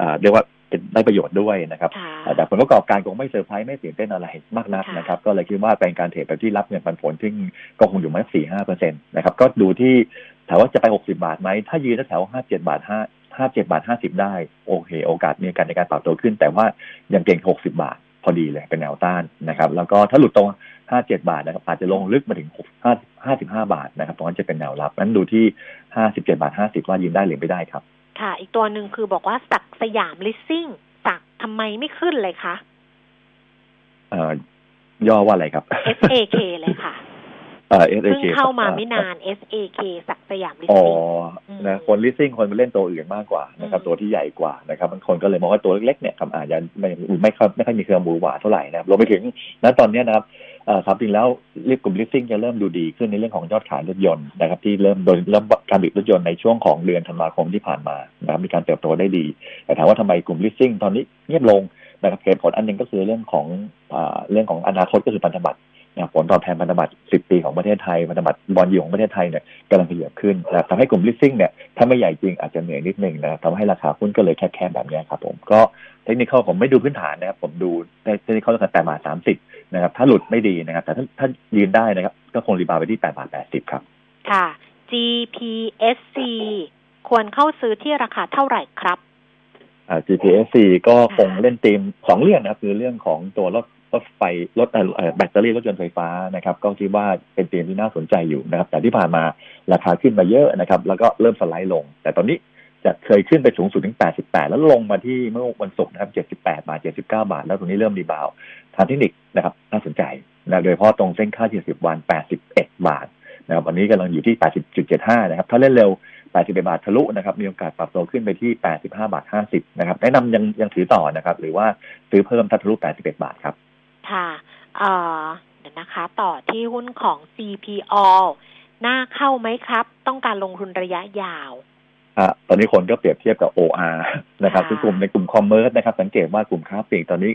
อ่าเรียกว่าเป็น ได้ประโยชน์ด้วยนะครับค่ะแต่ผลประกอบการคงไม่เซอร์ไพรส์ไม่ตื่นเต้นอะไรมากนักค่ะนะครับ ก็เลยคิดว่าเป็นการ trade แบบที่รับเงินปันผลซึ่งก็คงอยู่ไม่สี่ห้าเปอร์เซ็นต์นะครับก็ดูที่ถามว่าจะไปหกสิบาทไหมถ้ายืนแถวห้าเจ็ดบาทห้าห้าเจ็ดบาทห้าสิบได้ โอเค โอกาสมีการในการปรับตัวขึ้น แต่ว่ายังเก่งหกสิบาทพอดีเลยเป็นแนวต้านนะครับ แล้วก็ถ้าหลุดตรงห้าเจ็ดบาทนะครับอาจจะลงลึกมาถึงห้าห้าสิบห้าบาทนะครับตรงนั้นจะเป็นแนวรับนั้นดูที่ห้าสิบเจ็ดบาทห้าสิบว่ายืนได้หรือไม่ได้ครับ ค่ะ อีกตัวหนึ่งคือบอกว่าศักดิ์สยามลิสซิ่ง SAK ทำไมไม่ขึ้นเลยคะเอ่อย่อว่าอะไรครับ SAK เลยค่ะเอ่อเพิ่ง SAK เข้ามาครับไม่นาน SAK ศักดิ์สยามลิสอ๋อซิ่งนะคนลิสซิ่งคนไปเล่นตัวอื่นมากกว่านะครับอืมตัวที่ใหญ่กว่านะครับบางคนก็เลยมองว่าตัวเล็กๆเนี่ยครับอาจจะไม่ไม่ค่อยไม่ค่อยมีเครื่องบูหวาเท่าไหร่นะครับรวมไปถึงณตอนเนี้ยนะครับเอ่อ ความจริงแล้วเรียกกลุ่มลิสซิ่งจะเริ่มดูดีขึ้นในเรื่องของยอดขายรถยนต์นะครับที่เริ่มโดยเริ่มการผลิตรถยนต์ในช่วงของเดือนธันวาคมที่ผ่านมานะครับมีการเติบโตได้ดี แต่ถามว่าทำไมกลุ่มลิสซิ่งตอนนี้เงียบลงนะครับเหตุผลอันหนึงก็คือเรื่องของอเรื่องของอนาคตก็คือพันธบัตรนะครับ ผลตอบแทนพันธบัตร 10 ปีของประเทศไทย พันธบัตร bond yield ของประเทศไทยเนี่ยกำลังขยับขึ้นนะครับทำให้กลุ่มลิสซิ่งเนี่ยถ้าไม่ใหญ่จริงอาจจะเหนื่อยนิดนึงนะครับทำให้ราคาหุ้นก็เลยแคบๆแบบเนี้ยครับผมก็เทคนิคผมไม่ดูพื้นฐานนะครับผมดูเทคนิคตั้งแต่แปดบาทสามสิบนะครับถ้าหลุดไม่ดีนะครับ แต่ถ้าถ้ายืนได้นะครับ ก็คง rebound ไปที่แปดบาทแปดสิบครับ ค่ะ GPSC ควรเข้าซื้อที่ราคาเท่าไหร่ครับอ่า GPSC ก็คงเล่นธีมสองเรื่องนะครับ คือเรื่องของตัวรถ รถไฟรถแบตเตอรี่รถยนต์ไฟฟ้านะครับ ก็คิดว่าเป็นธีมที่น่าสนใจอยู่นะครับ แต่ที่ผ่านมาราคาขึ้นมาเยอะนะครับ แล้วก็เริ่มสไลด์ลง แต่ตอนนี้จะเคยขึ้นไปสูงสุดถึง 88 แล้วลงมาที่เมื่อวันศุกร์นะครับ 78 บาท 79 บาท แล้วตรงนี้เริ่มรีบาวทางเทคนิคนะครับ น่าสนใจนะโดยเฉพาะตรงเส้นค่า 70 วัน 81 บาทนะครับวันนี้กำลังอยู่ที่ 80.75 นะครับ ถ้าเล่นเร็ว 81 บาททะลุนะครับ มีโอกาสปรับตัวขึ้นไปที่ 85 บาท 50 นะครับ แนะนำยังยังถือต่อนะครับ หรือว่าซื้อเพิ่มถ้าทะลุ 81 บาทครับ ค่ะเอ่อเดี๋ยวนะคะ ต่อที่หุ้นของ CPO น่าเข้าไหมครับ ต้องการลงทุนระยะยาวอะตอนนี้คนก็เปรียบเทียบกับ OR นะครับค่ะคือกลุ่มในกลุ่ม commerce นะครับ สังเกตว่ากลุ่มค้าปลีกตอนนี้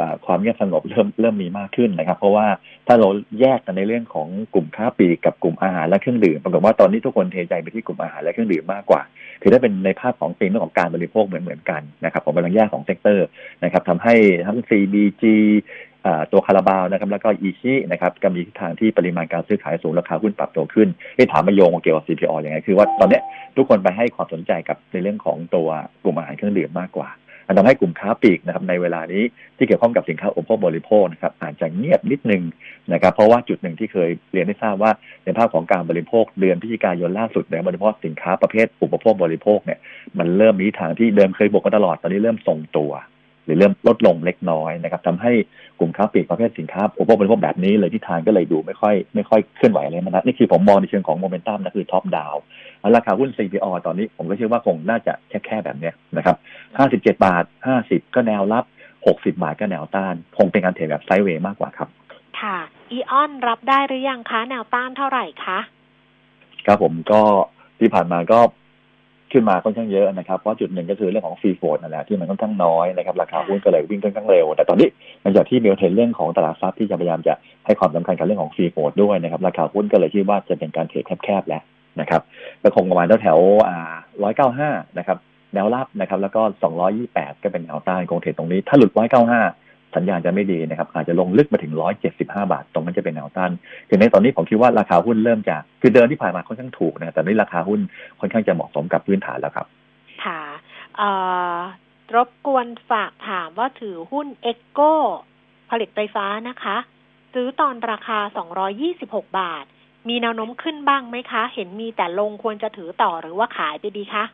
อ่าความเงียบสงบเริ่มเริ่มมีมากขึ้นนะครับ เพราะว่าถ้าเราแยกกันในเรื่องของกลุ่มค้าปลีกกับกลุ่มอาหารและเครื่องดื่มปรากฏว่าตอนนี้ทุกคนเทใจไปที่กลุ่มอาหารและเครื่องดื่มมากกว่า คือถ้าเป็นในภาพของธีมเรื่องของการบริโภคเหมือนเหมือนๆกันนะครับผมกำลังแยกของ sector นะครับทำให้ทั้ง CBG อ่า ตัวคาราบาวนะครับแล้วก็อีชินะครับก็มีทิศทางที่ปริมาณการซื้อขายสูงราคาหุ้นปรับตัวขึ้นที่ถามมาโยงเกี่ยวกับ CPO อยังไงคือว่าตอนนี้ทุกคนไปให้ความสนใจกับในเรื่องของตัวกลุ่มอาหารเครื่องดื่มมากกว่าอันทำให้กลุ่มค้าปลีกนะครับในเวลานี้ที่เกี่ยวข้องกับสินค้าอุปโภคบริโภคนะครับอาจจะเงียบนิดนึงนะครับเพราะว่าจุดหนึ่งที่เคยเรียนให้ทราบว่าในภาพของการบริโภคเดือนพฤศจิกายนล่าสุดเนี่ยบริโภคสินค้าประเภทอุปโภคบริโภคเนี่ยมันเริ่มมีทิศทางที่เดิมเคยบวกกันตลอดตอนนี้เริ่มทรงตัว หรือเริ่มลดลงเล็กน้อยนะครับทำให้กลุ่มค้าปลีกประเภทสินค้าอุปโภคบริโภคแบบนี้เลยที่ทางก็เลยดูไม่ค่อยไม่ค่อยเคลื่อนไหวอะไรมากนักนี่คือผมมองในเชิงของโมเมนตัมนะคือท็อปดาวแล้วราคาหุ้น CPO ตอนนี้ผมก็เชื่อว่าคงน่าจะแค่แค่แบบเนี้ยนะครับ57 บาท 50 ก็แนวรับ 60 บาทก็แนวต้าน คงเป็นการเทรดแบบไซด์เวย์มากกว่าครับ ค่ะอีออนรับได้หรือยังคะแนวต้านเท่าไหร่คะครับผมก็ที่ผ่านมาก็ค ขึ้นมาค่อนข้างเยอะนะครับ เพราะจุดหนึ่งก็คือเรื่องของ free float นั่นแหละที่มันค่อนข้างน้อยนะครับราคาหุ้นก็เลยวิ่งค่อนข้างเร็ว แต่ตอนนี้หลังจากที่มีเทรนเรื่องของตลาดทรัพย์ที่จะพยายามจะให้ความสำคัญกับเรื่องของ free float ด้วยนะครับราคาหุ้นก็เลยคิดว่าจะเป็นการ trade แคบๆแล้วนะครับก็คงประมาณแถวๆอ่าร้อยเก้าห้านะครับแนวรับนะครับแล้วก็สองร้อยยี่แปดก็เป็นแนวต้านคง trade ตรงนี้ถ้าหลุดร้อยเก้าห้า สัญญาณจะไม่ดีนะครับอาจจะลงลึกมาถึง 175 บาท ตรงนั้นจะเป็นแนวต้านถึงในตอนนี้ผมคิดว่าราคาหุ้นเริ่มจะคือเดิมที่ผ่านมาค่อนข้างถูกนะแต่นี้ราคาหุ้นค่อนข้างจะเหมาะสมกับพื้นฐานแล้วครับค่ะเอ่อรบกวนฝากถามว่าถือหุ้นเอ็กโกผลิตไฟฟ้านะคะ ซื้อตอนราคา 226 บาท มีแนวโน้มขึ้นบ้างไหมคะ เห็นมีแต่ลงควรจะถือต่อหรือว่าขายไปดีคะ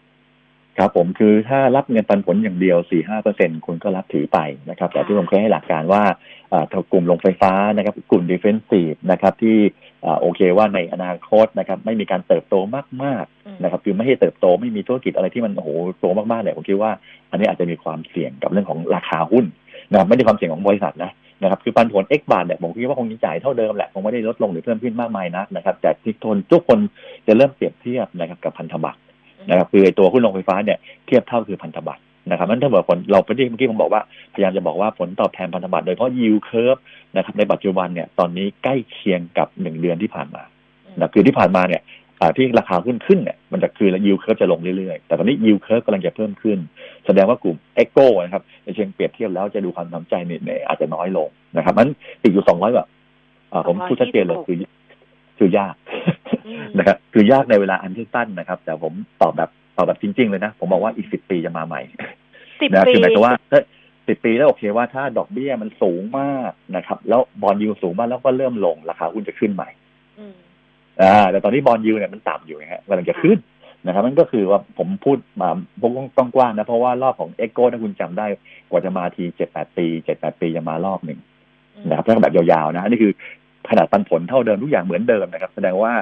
ครับผมคือถ้ารับเงินปันผลอย่างเดียว 4-5เปอร์เซ็นคุณก็รับถือไปนะครับ แต่ที่ผมเคยให้หลักการว่าถ้ากลุ่มโรงไฟฟ้านะครับ กลุ่ม defensive นะครับที่โอเคว่าในอนาคตนะครับ ไม่มีการเติบโตมากๆนะครับ คือไม่ให้เติบโตไม่มีธุรกิจอะไรที่มันโอ้โหโตมากๆเนี่ยผมคิดว่า อันนี้อาจจะมีความเสี่ยงกับเรื่องของราคาหุ้นนะครับไม่ได้ความเสี่ยงของบริษัทนะนะครับคือปันผล X บาทเนี่ยผมคิดว่าคงจ่ายเท่าเดิมแหละคงไม่ได้ลดลงหรือเพิ่มขึ้นมากมายนักนะครับแต่ที่ทนทุกคนจะเริ่มเปรียบเทียบนะครับกับพันธบัตร นะครับคือตัวหุ้นโรงไฟฟ้าเนี่ยเทียบเท่าคือพันธบัตรนะครับนั้นถ้าเกิดผลเราไปที่เมื่อกี้ผมบอกว่าพยายามจะบอกว่าผลตอบแทนพันธบัตรโดยเฉพาะ yield curve นะครับในปัจจุบันเนี่ยตอนนี้ใกล้เคียงกับหนึ่งเดือนที่ผ่านมานะคือที่ผ่านมาเนี่ยที่ราคาหุ้นขึ้นเนี่ยมันจะคือ yield curve จะลงเรื่อยๆ แต่ตอนนี้ yield curve กำลังจะเพิ่มขึ้น แสดงว่ากลุ่ม echo นะครับในเชิงเปรียบเทียบแล้วจะดูความน้ำใจเนี่ยอาจจะน้อยลงนะครับมันติดอยู่สองร้อยแบบผมพูดชัดเจนเลยคือคือยาก นะครับคือยากในเวลาอันที่สั้นนะครับ แต่ผมตอบแบบตอบแบบจริง ๆ เลยนะ ผมบอกว่าอีกสิบปีจะมาใหม่นะคือหมายถึงว่าถ้าสิบปีแล้วโอเคว่าถ้าดอกเบี้ยมันสูงมากนะครับ แล้ว bond yield สูงมากแล้วก็เริ่มลงราคาหุ้นจะขึ้นใหม่อ่า แต่ตอนนี้ bond yield เนี่ยมันต่ำอยู่นะฮะกำลังจะขึ้นนะครับมันก็คือว่าผมพูดมาพวกต้องกว้างนะ เพราะว่ารอบของเอ็กโก้ถ้าคุณจำได้กว่าจะมาทีเจ็ดแปดปีเจ็ดแปดปีจะมารอบหนึ่งนะครับถ้าแบบยาวๆนะนี่คือขนาดปันผลเท่าเดิมทุกอย่างเหมือนเดิมนะครับ แสดงว่า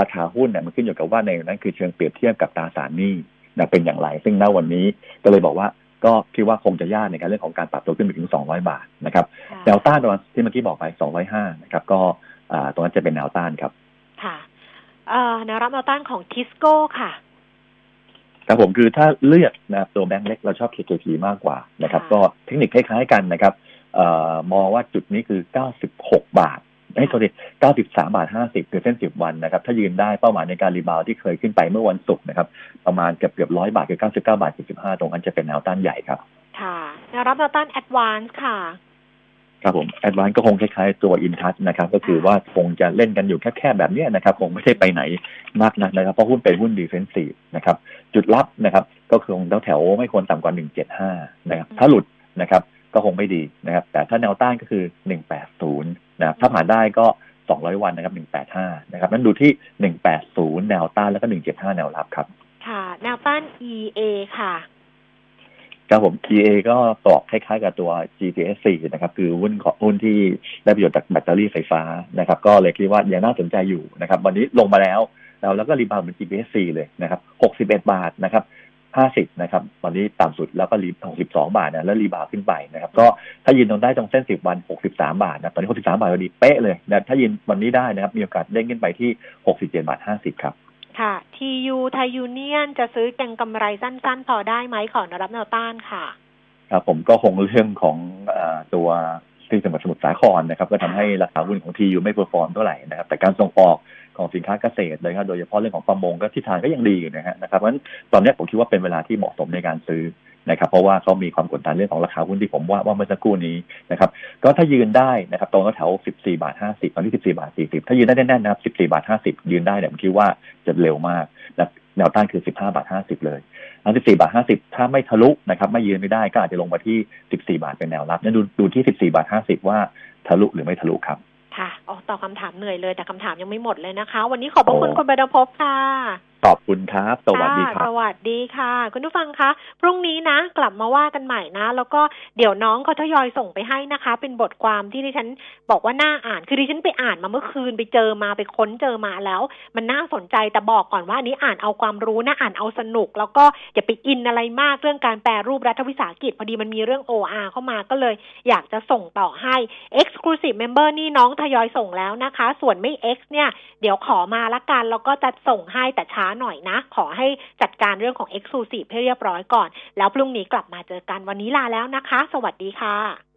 ราคาหุ้นเนี่ยมันขึ้นอยู่กับว่าในนั้นคือเชิงเปรียบเทียบกับตราสารหนี้นะเป็นอย่างไร ซึ่งณวันนี้ก็เลยบอกว่าก็คิดว่าคงจะยากในการเรื่องของการปรับตัวขึ้นไปถึง 200 บาทนะครับแนวต้านตรงที่เมื่อกี้บอกไป 205 นะครับ ก็ตรงนั้นจะเป็นแนวต้านครับ ค่ะแนวรับแนวต้านของทิสโก้ค่ะครับผมคือถ้าเลือกนะตัวแบงค์เล็กเราชอบ KKP มากกว่านะครับ ก็เทคนิคคล้ายๆกันนะครับมองว่าจุดนี้คือ 96 บาท ให้โทษที93บาท50คือเส้น10วันนะครับ ถ้ายืนได้เป้าหมายในการ rebound ที่เคยขึ้นไปเมื่อวันศุกร์นะครับ ประมาณเกือบเกือบร้อยบาทคือ99บาท75ตรงนั้นจะเป็นแนวต้านใหญ่ครับ ค่ะแนวรับแนวต้านแอดวานซ์ค่ะครับผมแอดวานซ์ก็คงคล้ายๆตัวอินทัชนะครับ ก็คือว่าคงจะเล่นกันอยู่แค่ๆแบบนี้นะครับ คงไม่ได้ไปไหนมากนักนะครับ เพราะหุ้นเป็นหุ้น defensive นะครับ จุดรับนะครับ ก็คือแถวๆไม่ควรต่ำกว่า 175 นะครับ ถ้าหลุดนะครับ ก็คงไม่ดีนะครับ แต่ถ้าแนวต้านก็คือ 180นะครับถ้าผ่านได้ก็200 วันนะครับ 185 นะครับ นั้นดูที่ 180 แนวต้านแล้วก็ 175 แนวรับครับ ค่ะ แนวต้าน EA ค่ะครับผม EA ก็ตอบคล้ายๆกับตัว GPSC นะครับ คือหุ้นของหุ้นที่ได้ประโยชน์จากแบตเตอรี่ไฟฟ้านะครับ ก็เลยคิดว่ายังน่าสนใจอยู่นะครับ วันนี้ลงมาแล้ว แล้วแล้วก็ rebound เป็น GPSC เลยนะครับ 61 บาทนะครับ ห้าสิบนะครับ ตอนนี้ต่ำสุดแล้วก็รีบหกสิบสองบาทนะแล้ว rebound ขึ้นไปนะครับ ก็ถ้ายืนตรงได้ตรงเส้นสิบวันหกสิบสามบาทนะตอนนี้หกสิบสามบาทพอดีเป๊ะเลยนะถ้ายืนวันนี้ได้นะครับ มีโอกาสเด้งขึ้นไปที่หกสิบเจ็ดบาทห้าสิบครับ ค่ะ TU ไทยยูเนียนจะซื้อเก็งกำไรสั้นๆ พอได้ไหมขอรับแนวต้านค่ะครับผมก็คงเรื่องของอตัวที่จังหวัดสมุทรสาครนะครับ ก็ทำให้ราคาหุ้นของ TU ไม่ perform เท่าไหร่นะครับ แต่การส่งออก ของสินค้าเกษตรเลยครับโดยเฉพาะเรื่องของประมงก็ทิศทางก็ยังดีอยู่นะฮะนะครับเพราะฉะนั้นตอนนี้ผมคิดว่าเป็นเวลาที่เหมาะสมในการซื้อนะครับเพราะว่าเขามีความกดดันเรื่องของราคาหุ้นที่ผมว่าว่าเมื่อสักครู่นี้นะครับก็ถ้ายืนได้นะครับตรงแถว14บาท50ตอนนี้ 14บาท40 ถ้ายืนได้แน่นๆนะครับ14บาท50 ยืนได้เนี่ยผมคิดว่าจะเร็วมากนะแนวต้านคือ 15บาท50 เลยอัน14บาท50 ถ้าไม่ทะลุนะครับไม่ยืนไม่ได้ก็อาจจะลงมาที่ 14 บาทเป็นแนวรับนั่นดูดูที่ 14บาท50 ว่าทะลุหรือไม่ทะลุครับ ค่ะออกตอบคำถามเหนื่อยเลย แต่คำถามยังไม่หมดเลยนะคะ วันนี้ขอบพระคุณคุณบดพบค่ะ ขอบคุณครับ สวัสดีครับ สวัสดีค่ะ คุณผู้ฟังคะ พรุ่งนี้นะ กลับมาว่ากันใหม่นะ แล้วก็เดี๋ยวน้องเขาทยอยส่งไปให้นะคะ เป็นบทความที่ดิฉันบอกว่าน่าอ่าน คือดิฉันไปอ่านมาเมื่อคืนไปเจอมาไปค้นเจอมาแล้ว มันน่าสนใจแต่บอกก่อนว่าอันี้อ่านเอาความรู้นะอ่านเอาสนุก แล้วก็อย่าไปอินอะไรมากเรื่องการแปลรูปรัฐวิสาหกิจพอดีมันมีเรื่อง OR เข้ามาก็เลย อยากจะส่งต่อให้ Exclusive Member นี่น้องทยอยส่งแล้วนะคะ ส่วนไม่ X เนี่ยเดี๋ยวขอมาละกันแล้วก็จะส่งให้แต่ช้าหน่อยนะ ขอให้จัดการเรื่องของ Exclusive ให้เรียบร้อยก่อน แล้วพรุ่งนี้กลับมาเจอกันวันนี้ลาแล้วนะคะ สวัสดีค่ะ